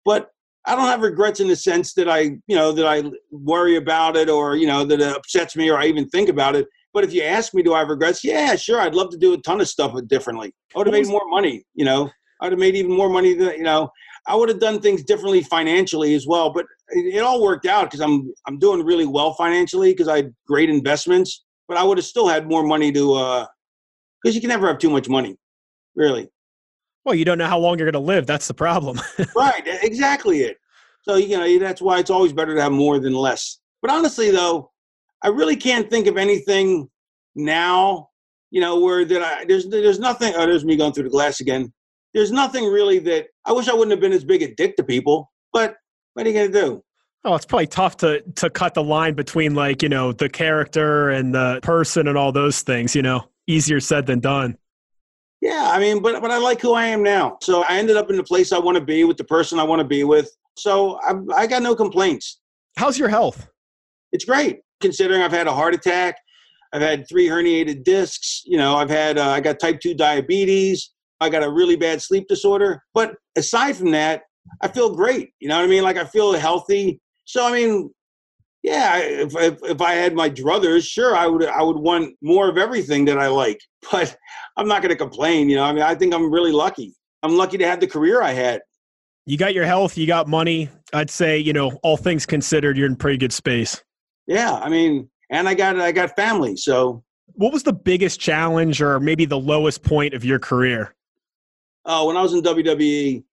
But I don't have regrets in the sense that I, you know, that I worry about it or, you know, that it upsets me or I even think about it. But if you ask me, do I have regrets? Yeah, sure. I'd love to do a ton of stuff differently. I would have made more money, you know. I'd have made even more money than, you know. I would have done things differently financially as well. But it, it all worked out because I'm I'm doing really well financially because I had great investments. But I would have still had more money to, because uh, you can never have too much money, really. Well, you don't know how long you're going to live. That's the problem. right. Exactly it. So, you know, that's why it's always better to have more than less. But honestly, though, I really can't think of anything now, you know, where that I, there's, there's nothing, oh, there's me going through the glass again. There's nothing really that I wish I wouldn't have been as big a dick to people, but what are you going to do? Oh, it's probably tough to to cut the line between like you know the character and the person and all those things. You know, easier said than done. Yeah, I mean, but but I like who I am now. So I ended up in the place I want to be with the person I want to be with. So I, I got no complaints. How's your health? It's great, considering I've had a heart attack, I've had three herniated discs. You know, I've had uh, I got type two diabetes. I got a really bad sleep disorder. But aside from that, I feel great. You know what I mean? Like I feel healthy. So I mean, yeah, if, if, if I had my druthers, sure, I would I would want more of everything that I like. But I'm not going to complain. You know, I mean, I think I'm really lucky. I'm lucky to have the career I had. You got your health, you got money. I'd say, you know, all things considered, you're in pretty good space. Yeah, I mean, and I got I got family. So, what was the biggest challenge, or maybe the lowest point of your career? Oh, when I was in WWE,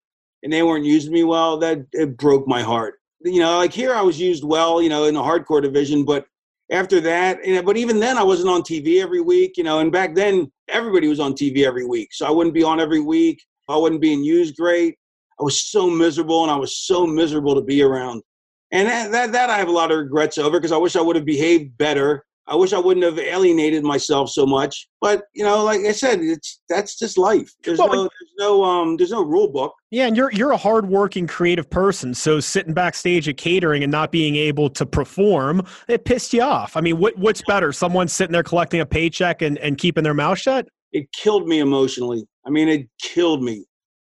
and they weren't using me well, that it broke my heart. You know, like here I was used well, you know, in the hardcore division, but after that, you know, but even then I wasn't on TV every week, you know, and back then everybody was on TV every week. So I wouldn't be on every week. I wasn't being used great. I was so miserable and I was so miserable to be around. And that, that, that I have a lot of regrets over because I wish I would have behaved better. I wish I wouldn't have alienated myself so much. But you know, like I said, it's that's just life. There's well, no there's no um there's no rule book. Yeah, and you're you're a hardworking creative person. So sitting backstage at catering and not being able to perform, it pissed you off. I mean, what what's better? Someone sitting there collecting a paycheck and, and keeping their mouth shut? It killed me emotionally. I mean, it killed me.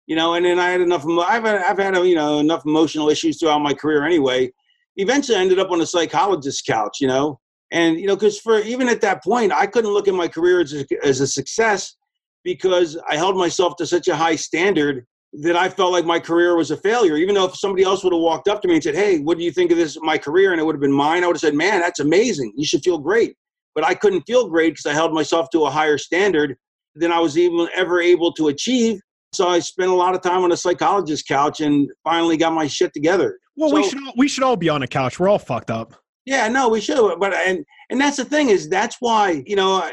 You know, and then I had enough. I've had, I've had you know enough emotional issues throughout my career anyway. Eventually, I ended up on a psychologist's couch. You know, and you know, because for even at that point, I couldn't look at my career as a, as a success because I held myself to such a high standard that I felt like my career was a failure. Even though if somebody else would have walked up to me and said, "Hey, what do you think of this my career?" and it would have been mine, I would have said, "Man, that's amazing. You should feel great." But I couldn't feel great because I held myself to a higher standard than I was even ever able to achieve. So I spent a lot of time on a psychologist's couch and finally got my shit together. Well, so, we should all, we should all be on a couch. We're all fucked up. Yeah, no, we should. But and and that's the thing is that's why you know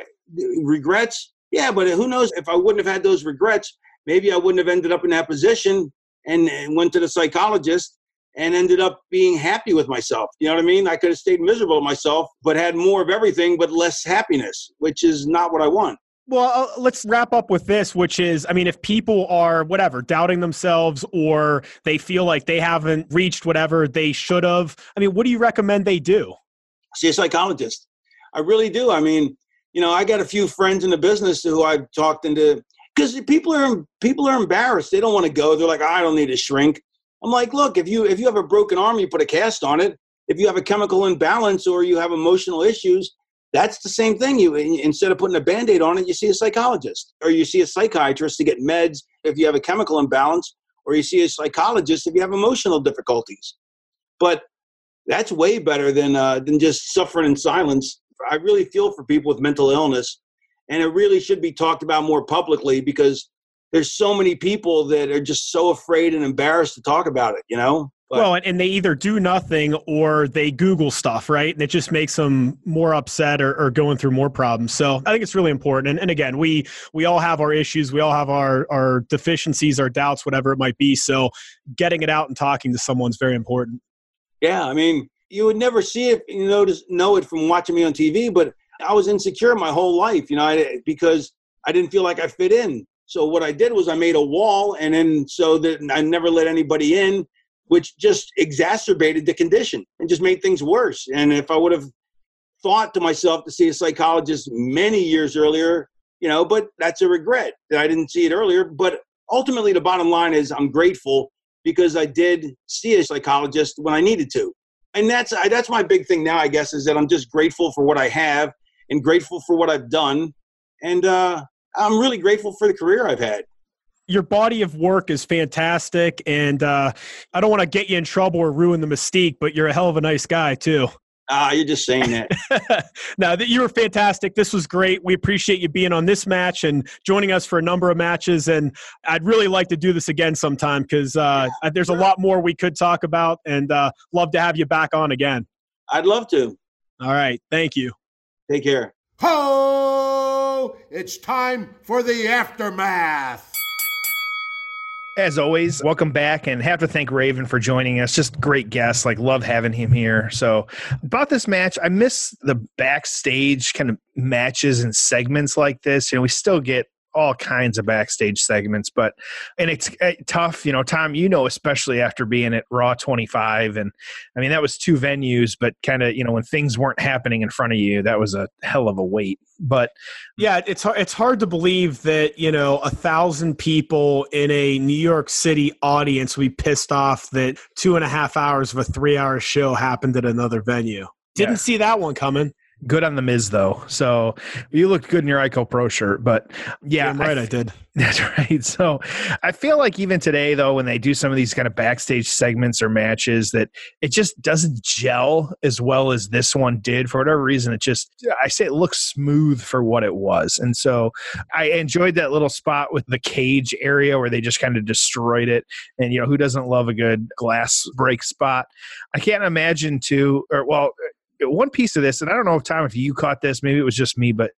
regrets. Yeah, but who knows if I wouldn't have had those regrets, maybe I wouldn't have ended up in that position and, and went to the psychologist and ended up being happy with myself. You know what I mean? I could have stayed miserable myself, but had more of everything, but less happiness, which is not what I want. Well, uh, let's wrap up with this, which is I mean, if people are whatever, doubting themselves or they feel like they haven't reached whatever they should have, I mean, what do you recommend they do? See a psychologist. I really do. I mean, you know, I got a few friends in the business who I've talked into because people are people are embarrassed. They don't want to go. They're like, I don't need to shrink. I'm like, look, if you if you have a broken arm, you put a cast on it. If you have a chemical imbalance or you have emotional issues, that's the same thing. You instead of putting a band-aid on it, you see a psychologist or you see a psychiatrist to get meds if you have a chemical imbalance, or you see a psychologist if you have emotional difficulties. But that's way better than uh, than just suffering in silence. I really feel for people with mental illness, and it really should be talked about more publicly because there's so many people that are just so afraid and embarrassed to talk about it. You know. But, well, and they either do nothing or they Google stuff, right? And it just makes them more upset or, or going through more problems. So I think it's really important. And, and again, we we all have our issues, we all have our our deficiencies, our doubts, whatever it might be. So getting it out and talking to someone is very important. Yeah, I mean, you would never see it, you notice know it from watching me on TV, but I was insecure my whole life, you know, I, because I didn't feel like I fit in. So what I did was I made a wall, and then so that I never let anybody in which just exacerbated the condition and just made things worse. And if I would have thought to myself to see a psychologist many years earlier, you know, but that's a regret that I didn't see it earlier. But ultimately, the bottom line is I'm grateful because I did see a psychologist when I needed to. And that's that's my big thing now, I guess, is that I'm just grateful for what I have and grateful for what I've done. And uh, I'm really grateful for the career I've had your body of work is fantastic, and uh, I don't want to get you in trouble or ruin the mystique, but you're a hell of a nice guy too. Ah, you're just saying that. no, that you were fantastic. This was great. We appreciate you being on this match and joining us for a number of matches. And I'd really like to do this again sometime because uh, yeah, there's sure. a lot more we could talk about, and uh, love to have you back on again. I'd love to. All right. Thank you. Take care. Ho! It's time for the aftermath. As always, welcome back and have to thank Raven for joining us. Just great guest. Like, love having him here. So, about this match, I miss the backstage kind of matches and segments like this. You know, we still get all kinds of backstage segments but and it's uh, tough you know tom you know especially after being at raw 25 and i mean that was two venues but kind of you know when things weren't happening in front of you that was a hell of a wait but yeah it's it's hard to believe that you know a thousand people in a new york city audience be pissed off that two and a half hours of a three hour show happened at another venue didn't yeah. see that one coming Good on the Miz though. So you looked good in your Ico Pro shirt, but yeah, I'm right. I, I, did. That's right. So I feel like even today though, when they do some of these kind of backstage segments or matches, that it just doesn't gel as well as this one did for whatever reason. It just I say it looks smooth for what it was, and so I enjoyed that little spot with the cage area where they just kind of destroyed it. And you know who doesn't love a good glass break spot? I can't imagine too, or well one piece of this, and I don't know if Tom, if you caught this, maybe it was just me, but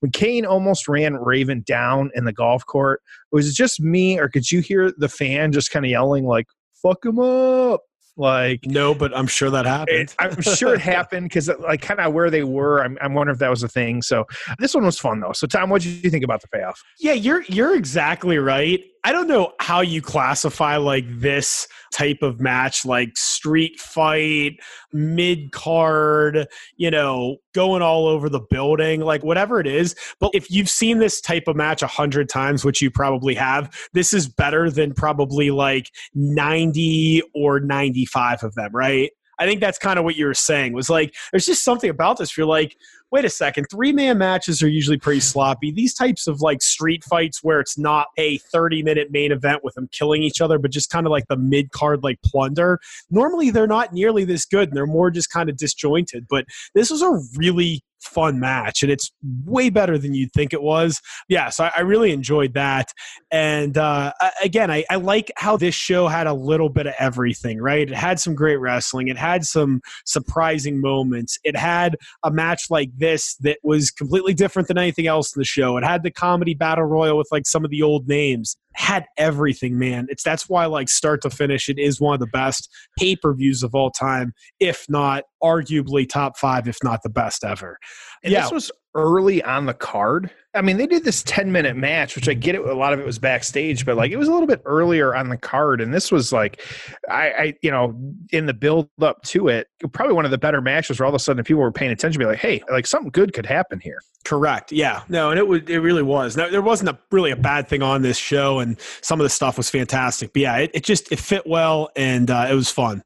when Kane almost ran Raven down in the golf court, was it just me, or could you hear the fan just kind of yelling like "fuck him up"? Like no, but I'm sure that happened. I'm sure it happened because uh, like kind of where they were. I'm, I'm wondering if that was a thing. So this one was fun though. So Tom, what did you think about the payoff? Yeah, you're you're exactly right. I don't know how you classify like this type of match, like street fight, mid card, you know, going all over the building, like whatever it is. But if you've seen this type of match a hundred times, which you probably have, this is better than probably like 90 or 95 of them, right? I think that's kind of what you were saying was like, there's just something about this. You're like, wait a second, three man matches are usually pretty sloppy. These types of like street fights where it's not a 30 minute main event with them killing each other, but just kind of like the mid card like plunder, normally they're not nearly this good and they're more just kind of disjointed. But this was a really fun match and it's way better than you'd think it was. Yeah so i, I really enjoyed that. And uh, again I, I, like how this show had a little bit of everything right? It had some great wrestling. It had some surprising moments. It had a match like this that was completely different than anything else in the show. It had the comedy battle royal with like some of the old names. Had everything man. It's that's why like start to finish it is one of the best pay-per-views of all time if not arguably top five, if not the best ever. And yeah. this was early on the card. I mean, they did this 10 minute match, which I get it. A lot of it was backstage, but like it was a little bit earlier on the card. And this was like, I, I you know, in the build up to it, probably one of the better matches where all of a sudden people were paying attention, be like, hey, like something good could happen here. Correct. Yeah. No, and it would it really was. Now there wasn't a really a bad thing on this show, and some of the stuff was fantastic. But yeah, it, it just it fit well and uh, it was fun.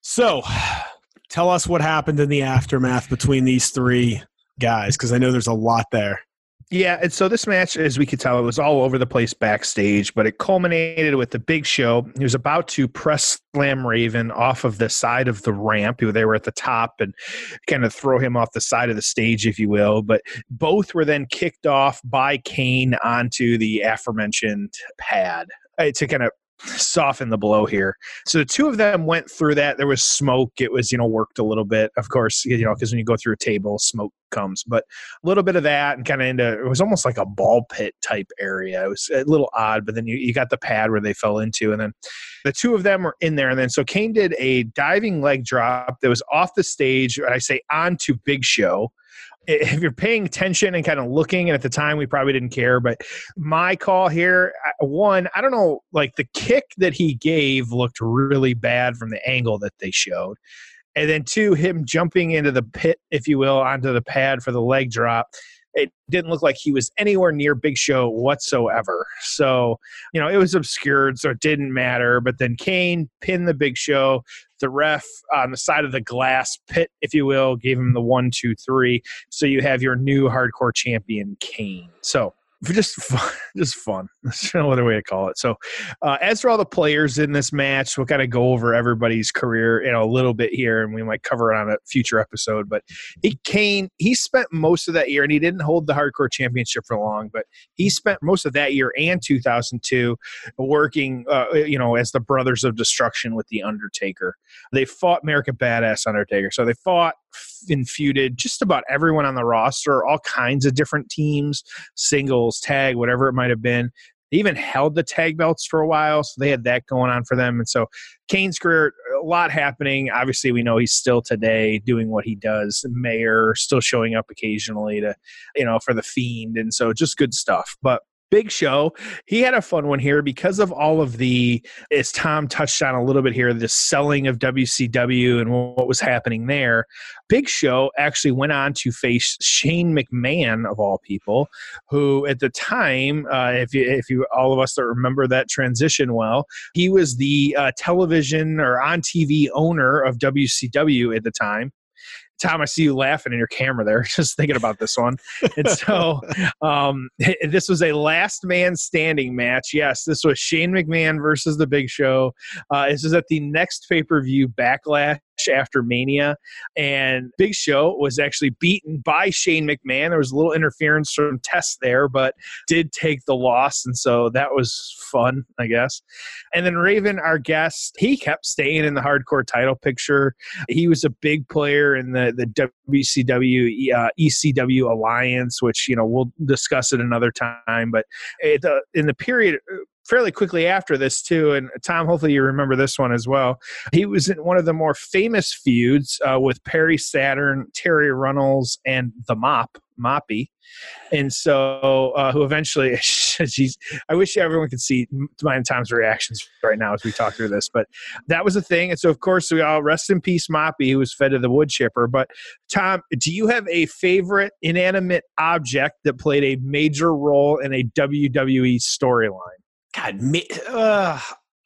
So tell us what happened in the aftermath between these three guys, because I know there's a lot there. Yeah, and so this match, as we could tell, it was all over the place backstage, but it culminated with the big show. He was about to press Slam Raven off of the side of the ramp. They were at the top and kind of throw him off the side of the stage, if you will. But both were then kicked off by Kane onto the aforementioned pad uh, to kind of soften the blow here. So the two of them went through that. There was smoke. It was, you know, worked a little bit, of course, you know, because when you go through a table, smoke comes, but a little bit of that and kind of into it was almost like a ball pit type area. It was a little odd, but then you, you got the pad where they fell into, and then the two of them were in there. And then so Kane did a diving leg drop that was off the stage, and I say onto Big Show if you're paying attention and kind of looking, and at the time we probably didn't care, but my call here, one, I don't know, like the kick that he gave looked really bad from the angle that they showed. And then two, him jumping into the pit, if you will, onto the pad for the leg drop. It didn't look like he was anywhere near Big Show whatsoever. So, you know, it was obscured, so it didn't matter. But then Kane pinned the Big Show, the ref on the side of the glass pit, if you will, gave him the one, two, three. So you have your new hardcore champion, Kane. So just fun, just fun. There's no other way to call it. So, uh, as for all the players in this match, we'll kind of go over everybody's career in a little bit here, and we might cover it on a future episode. But he Kane, he spent most of that year, and he didn't hold the hardcore championship for long, but he spent most of that year and 2002 working, uh, you know, as the Brothers of Destruction with the Undertaker. They fought American Badass Undertaker, so they fought and feuded just about everyone on the roster, all kinds of different teams, singles, tag, whatever it might have been. They even held the tag belts for a while, so they had that going on for them. And so Kane's career, a lot happening. Obviously, we know he's still today doing what he does. Mayor still showing up occasionally to, you know, for the Fiend, and so just good stuff. But big show. He had a fun one here because of all of the, as Tom touched on a little bit here, the selling of WCW and what was happening there. Big Show actually went on to face Shane McMahon of all people, who at the time, uh, if you, if you all of us that remember that transition well, he was the uh, television or on TV owner of WCW at the time. Tom, I see you laughing in your camera there, just thinking about this one. And so, um, this was a last man standing match. Yes, this was Shane McMahon versus The Big Show. Uh, this is at the next pay per view Backlash after Mania. And Big Show was actually beaten by Shane McMahon. There was a little interference from Test there, but did take the loss. And so that was fun, I guess. And then Raven, our guest, he kept staying in the hardcore title picture. He was a big player in the, the WCW, uh, ECW alliance, which, you know, we'll discuss it another time. But it, uh, in the period fairly quickly after this too. And Tom, hopefully you remember this one as well. He was in one of the more famous feuds uh, with Perry Saturn, Terri Runnels, and the Mop, Moppy. And so, uh, who eventually, geez, I wish everyone could see mine and Tom's reactions right now as we talk through this. But that was a thing. And so, of course, we all rest in peace, Moppy, who was fed to the wood chipper. But Tom, do you have a favorite inanimate object that played a major role in a WWE storyline? God, me, uh,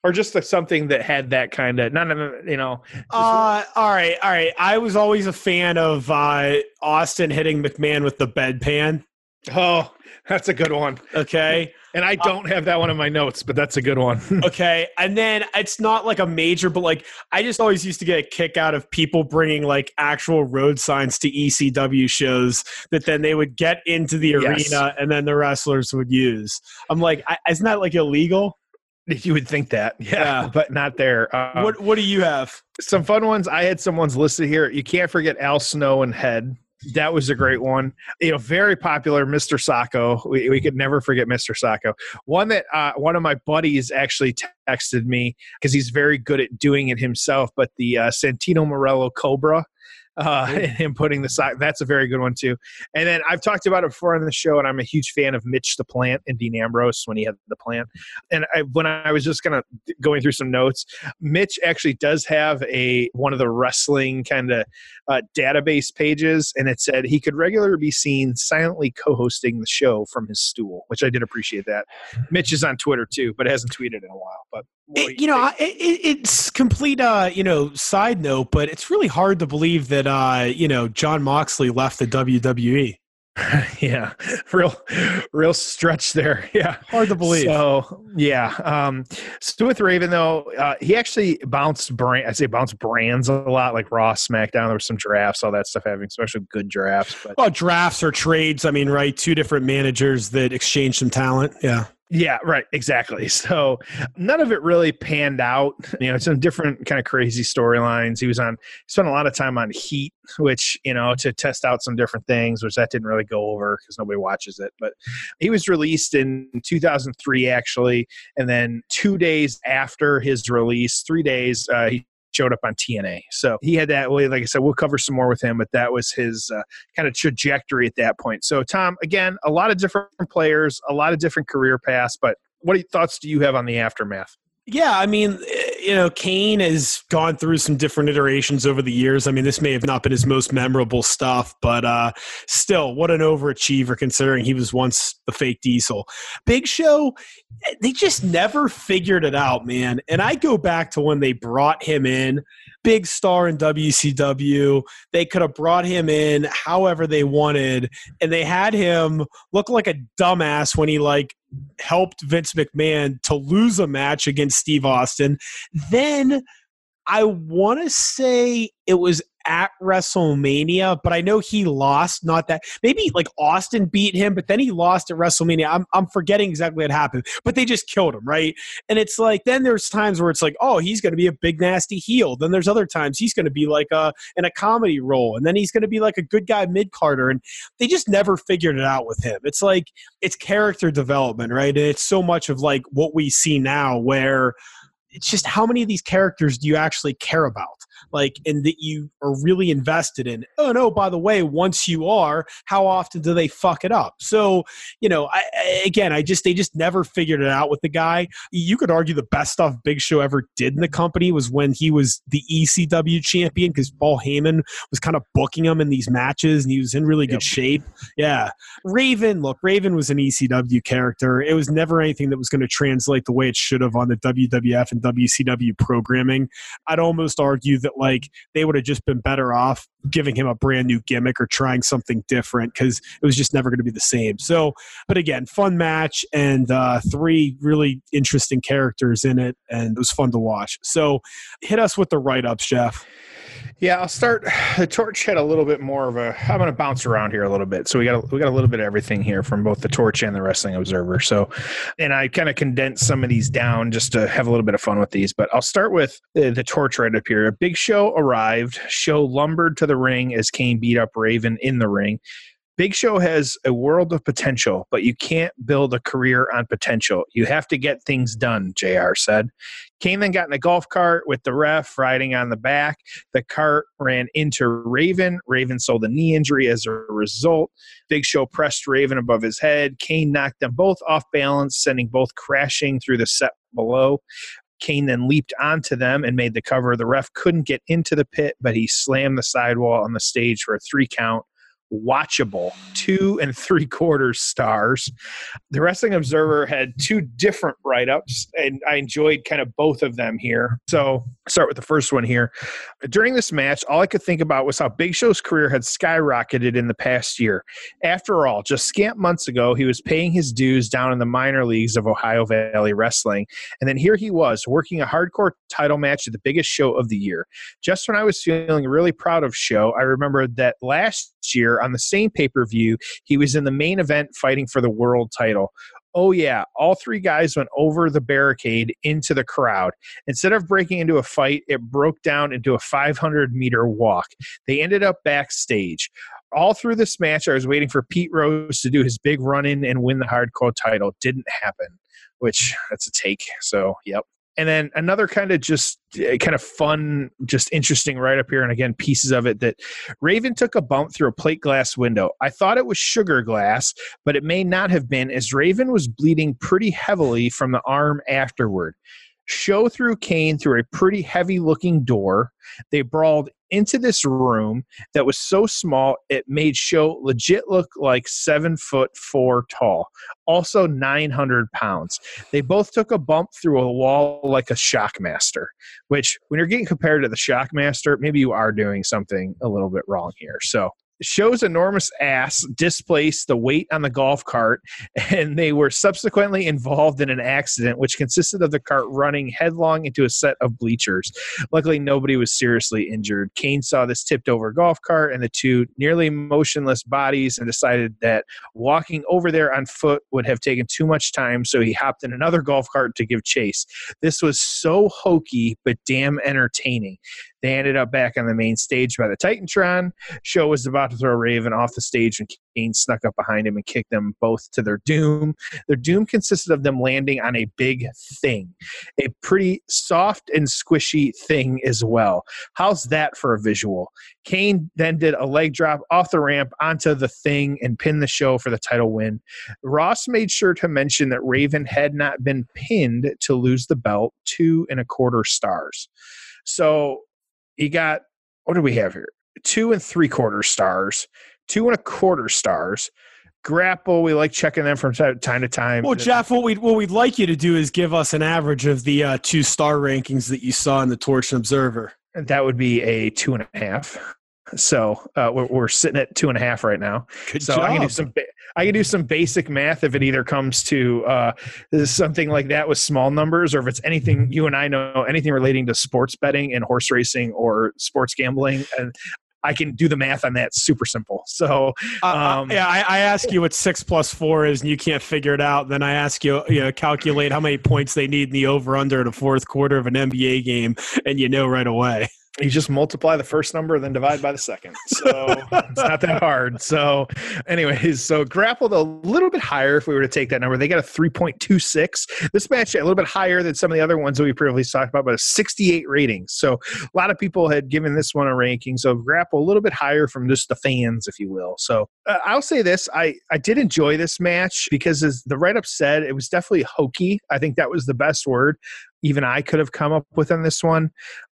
or just like something that had that kind of none of you know. Uh, all right, all right. I was always a fan of uh, Austin hitting McMahon with the bedpan. Oh, that's a good one. Okay. And I don't have that one in my notes, but that's a good one. okay. And then it's not like a major, but like I just always used to get a kick out of people bringing like actual road signs to ECW shows that then they would get into the yes. arena and then the wrestlers would use. I'm like, I, isn't that like illegal? You would think that, yeah, yeah. but not there. Um, what What do you have? Some fun ones. I had some ones listed here. You can't forget Al Snow and Head. That was a great one. You know, very popular, Mr. Socko. We, we could never forget Mr. Socko. One that uh, one of my buddies actually texted me because he's very good at doing it himself. But the uh, Santino Marella Cobra uh, and him putting the side. That's a very good one too. And then I've talked about it before on the show, and I'm a huge fan of Mitch the Plant and Dean Ambrose when he had the plant. And I, when I was just kind of going through some notes, Mitch actually does have a one of the wrestling kind of uh, database pages, and it said he could regularly be seen silently co-hosting the show from his stool, which I did appreciate that. Mitch is on Twitter too, but hasn't tweeted in a while. But it, you know, it, it's complete, uh, you know, side note, but it's really hard to believe that, uh, you know, Jon Moxley left the WWE. yeah, real, real stretch there. Yeah, hard to believe. So yeah, um, so with Raven though, uh, he actually bounced brand. I say bounced brands a lot, like Raw, SmackDown. There were some drafts, all that stuff, having especially good drafts. But well, drafts or trades. I mean, right? Two different managers that exchange some talent. Yeah. Yeah, right, exactly. So none of it really panned out. You know, some different kind of crazy storylines. He was on spent a lot of time on Heat, which, you know, to test out some different things, which that didn't really go over because nobody watches it. But he was released in 2003 actually, and then 2 days after his release, 3 days uh, he showed up on TNA. So he had that. Like I said, we'll cover some more with him, but that was his uh, kind of trajectory at that point. So Tom, again, a lot of different players, a lot of different career paths, but what thoughts do you have on the aftermath? Yeah, I mean, eh, you know, Kane has gone through some different iterations over the years. I mean, this may have not been his most memorable stuff, but uh, still, what an overachiever considering he was once the fake diesel. Big Show, eh, they just never figured it out, man. And I go back to when they brought him in big star in WCW. They could have brought him in however they wanted, and they had him look like a dumbass when he like helped Vince McMahon to lose a match against Steve Austin. Then I want to say it was at WrestleMania, but I know he lost. Not that maybe like Austin beat him, but then he lost at WrestleMania. I'm I'm forgetting exactly what happened, but they just killed him, right? And it's like then there's times where it's like, oh, he's going to be a big nasty heel. Then there's other times he's going to be like a in a comedy role, and then he's going to be like a good guy mid Carter, and they just never figured it out with him. It's like it's character development, right? And it's so much of like what we see now where it's just how many of these characters do you actually care about? Like and that you are really invested in. Oh no by the way once you are how often do they fuck it up? So you know I, again i just they just never figured it out with the guy. You could argue the best stuff big show ever did in the company was when he was the ecw champion because paul heyman was kind of booking him in these matches and he was in really good yep. shape. Yeah. Raven look raven was an ecw character. It was never anything that was going to translate the way it should have on the wwf and WCW programming. I'd almost argue that like they would have just been better off giving him a brand new gimmick or trying something different because it was just never going to be the same. So, but again, fun match and uh, three really interesting characters in it, and it was fun to watch. So, hit us with the write ups, Jeff. Yeah, I'll start. The torch had a little bit more of a. I'm going to bounce around here a little bit. So we got a, we got a little bit of everything here from both the torch and the Wrestling Observer. So, and I kind of condensed some of these down just to have a little bit of fun with these. But I'll start with the, the torch write up here. A big show arrived. Show lumbered to the ring as Kane beat up Raven in the ring. Big Show has a world of potential, but you can't build a career on potential. You have to get things done, JR said. Kane then got in a golf cart with the ref riding on the back. The cart ran into Raven. Raven sold a knee injury as a result. Big Show pressed Raven above his head. Kane knocked them both off balance, sending both crashing through the set below. Kane then leaped onto them and made the cover. The ref couldn't get into the pit, but he slammed the sidewall on the stage for a three count watchable two and three quarters stars. The Wrestling Observer had two different write ups, and I enjoyed kind of both of them here. So, start with the first one here. During this match, all I could think about was how Big Show's career had skyrocketed in the past year. After all, just scant months ago, he was paying his dues down in the minor leagues of Ohio Valley Wrestling. And then here he was working a hardcore title match at the biggest show of the year. Just when I was feeling really proud of Show, I remembered that last year on the same pay per view, he was in the main event fighting for the world title. Oh, yeah, all three guys went over the barricade into the crowd. Instead of breaking into a fight, it broke down into a 500 meter walk. They ended up backstage. All through this match, I was waiting for Pete Rose to do his big run in and win the hardcore title. Didn't happen, which that's a take. So, yep. And then another kind of just eh, kind of fun, just interesting write up here, and again, pieces of it that Raven took a bump through a plate glass window. I thought it was sugar glass, but it may not have been, as Raven was bleeding pretty heavily from the arm afterward. Show threw Kane through a pretty heavy looking door. They brawled into this room that was so small it made Show legit look like seven foot four tall, also 900 pounds. They both took a bump through a wall like a Shockmaster, which when you're getting compared to the Shockmaster, maybe you are doing something a little bit wrong here. So Show's enormous ass displaced the weight on the golf cart, and they were subsequently involved in an accident which consisted of the cart running headlong into a set of bleachers. Luckily, nobody was seriously injured. Kane saw this tipped over golf cart and the two nearly motionless bodies and decided that walking over there on foot would have taken too much time, so he hopped in another golf cart to give chase. This was so hokey, but damn entertaining. They ended up back on the main stage by the Titantron. Show was about to throw Raven off the stage, and Kane snuck up behind him and kicked them both to their doom. Their doom consisted of them landing on a big thing, a pretty soft and squishy thing as well. How's that for a visual? Kane then did a leg drop off the ramp onto the thing and pinned the show for the title win. Ross made sure to mention that Raven had not been pinned to lose the belt, two and a quarter stars. So you got what do we have here? Two and three quarter stars, two and a quarter stars. Grapple, we like checking them from time to time. Well, Jeff, what we'd what we'd like you to do is give us an average of the uh, two star rankings that you saw in the Torch and Observer. That would be a two and a half. So uh, we're, we're, sitting at two and a half right now. Good so job. I can do some I can do some basic math if it either comes to uh, something like that with small numbers, or if it's anything you and I know anything relating to sports betting and horse racing or sports gambling. And I can do the math on that super simple. So, uh, uh, um, yeah, I, I, ask you what six plus four is, and you can't figure it out. Then I ask you, you know, calculate how many points they need in the over under in the fourth quarter of an NBA game, and you know right away you just multiply the first number and then divide by the second. So it's not that hard. So anyways so grappled a little bit higher if we were to take that number. They got a 3.26 this match a little bit higher than some of the other ones that we previously talked about but a 68 rating. So a lot of people had given this one a ranking. So grapple a little bit higher from just the fans if you will. So uh, i'll say this. I i did enjoy this match because as the write-up said it was definitely hokey. I think that was the best word even I could have come up with on this one.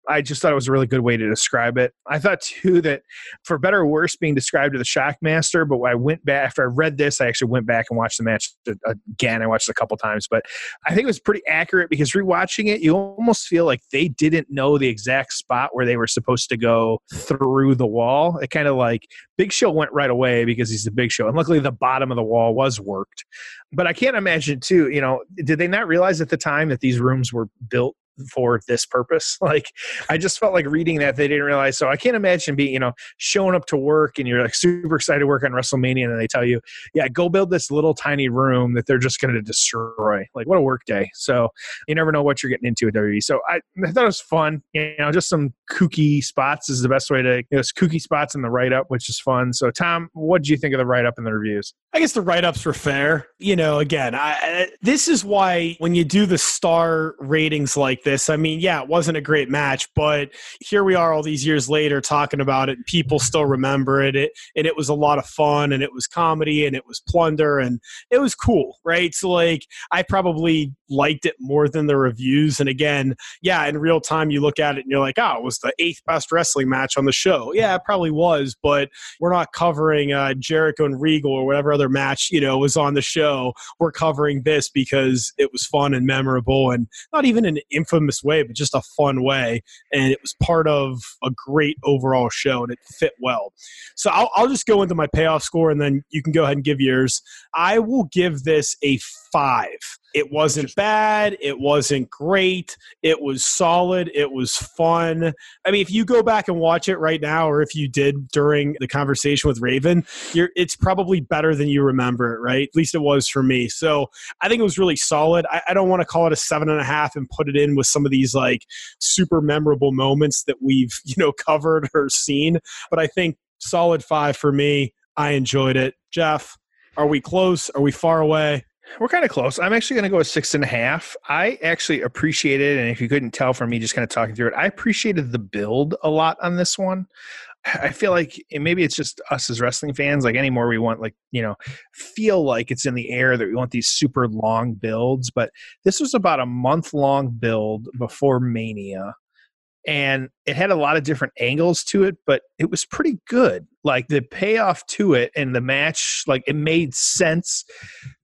I just thought it was a really good way to describe it. I thought too that for better or worse being described to the Shockmaster, but I went back after I read this, I actually went back and watched the match again. I watched it a couple times, but I think it was pretty accurate because rewatching it, you almost feel like they didn't know the exact spot where they were supposed to go through the wall. It kind of like Big Show went right away because he's the Big Show, and luckily the bottom of the wall was worked. But I can't imagine too. You know, did they not realize at the time that these rooms were built for this purpose. Like I just felt like reading that they didn't realize. So I can't imagine being, you know, showing up to work and you're like super excited to work on WrestleMania and they tell you, yeah, go build this little tiny room that they're just going to destroy. Like what a work day. So you never know what you're getting into at WWE. So I, I thought it was fun. You know, just some kooky spots is the best way to, you know, kooky spots in the write up, which is fun. So Tom, what did you think of the write up and the reviews? I guess the write ups were fair. You know, again, I, this is why when you do the star ratings like this. I mean, yeah, it wasn't a great match, but here we are all these years later talking about it. People still remember it. it and it was a lot of fun and it was comedy and it was plunder and it was cool, right? So, like, I probably liked it more than the reviews. And again, yeah, in real time, you look at it and you're like, oh, it was the eighth best wrestling match on the show. Yeah, it probably was, but we're not covering uh, Jericho and Regal or whatever other match, you know, was on the show. We're covering this because it was fun and memorable and not even an infamous way, but just a fun way. And it was part of a great overall show and it fit well. So I'll, I'll just go into my payoff score and then you can go ahead and give yours. I will give this a five. It wasn't bad. It wasn't great. It was solid. It was fun. I mean, if you go back and watch it right now, or if you did during the conversation with Raven, it's probably better than you remember it, right? At least it was for me. So I think it was really solid. I, I don't want to call it a seven and a half and put it in with some of these like super memorable moments that we've, you know, covered or seen. But I think solid five for me. I enjoyed it. Jeff, are we close? Are we far away? We're kind of close. I'm actually going to go with six and a half. I actually appreciated, and if you couldn't tell from me just kind of talking through it, I appreciated the build a lot on this one. I feel like maybe it's just us as wrestling fans. Like anymore, we want like you know feel like it's in the air that we want these super long builds. But this was about a month long build before Mania, and it had a lot of different angles to it, but it was pretty good. Like the payoff to it and the match, like it made sense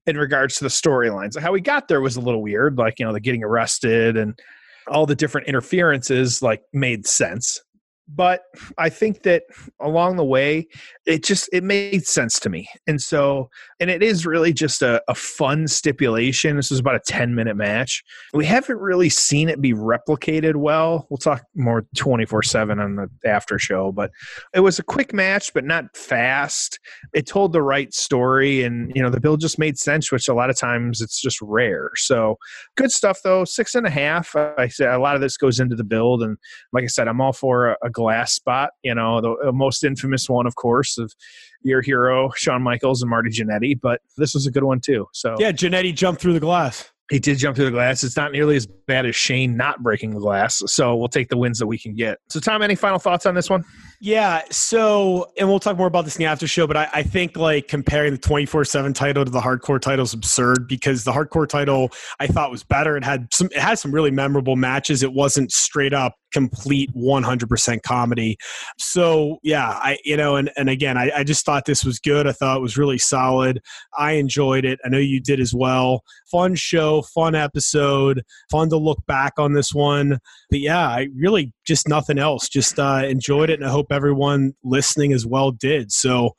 in regards to the storylines. How we got there was a little weird, like you know the getting arrested and all the different interferences like made sense but i think that along the way it just it made sense to me. And so and it is really just a, a fun stipulation. This is about a 10 minute match. We haven't really seen it be replicated well. We'll talk more 24 7 on the after show but it was a quick match but not fast. It told the right story and you know the build just made sense which a lot of times it's just rare. So good stuff though. Six and a half i said a lot of this goes into the build and like i said i'm all for a, a glass spot. You know, the uh, most infamous one, of course, of your hero Shawn Michaels and Marty Jannetty. But this was a good one too. So yeah, Jannetty jumped through the glass. He did jump through the glass. It's not nearly as bad as Shane not breaking the glass. So we'll take the wins that we can get. So, Tom, any final thoughts on this one? Yeah. So, and we'll talk more about this in the after show, but I, I think like comparing the 24 7 title to the hardcore title is absurd because the hardcore title I thought was better. It had some, it had some really memorable matches. It wasn't straight up complete 100% comedy. So, yeah, I, you know, and, and again, I, I just thought this was good. I thought it was really solid. I enjoyed it. I know you did as well. Fun show, fun episode, fun to look back on this one. But yeah, I really just nothing else. Just uh, enjoyed it, and I hope everyone listening as well did. So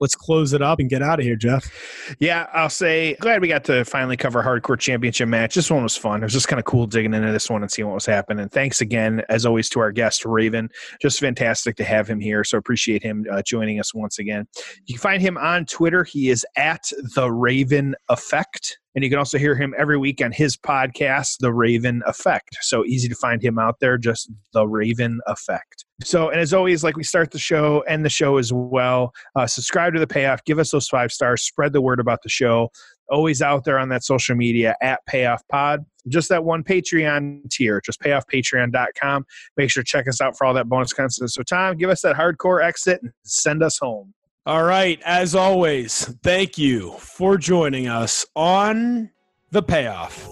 let's close it up and get out of here, Jeff. Yeah, I'll say glad we got to finally cover hardcore championship match. This one was fun. It was just kind of cool digging into this one and seeing what was happening. Thanks again, as always, to our guest Raven. Just fantastic to have him here. So appreciate him uh, joining us once again. You can find him on Twitter. He is at the Raven Effect. And you can also hear him every week on his podcast, The Raven Effect. So easy to find him out there, just The Raven Effect. So, and as always, like we start the show and the show as well, uh, subscribe to the payoff, give us those five stars, spread the word about the show. Always out there on that social media at Payoff Pod. Just that one Patreon tier, just payoffpatreon.com. Make sure to check us out for all that bonus content. So, Tom, give us that hardcore exit and send us home. All right. As always, thank you for joining us on The Payoff.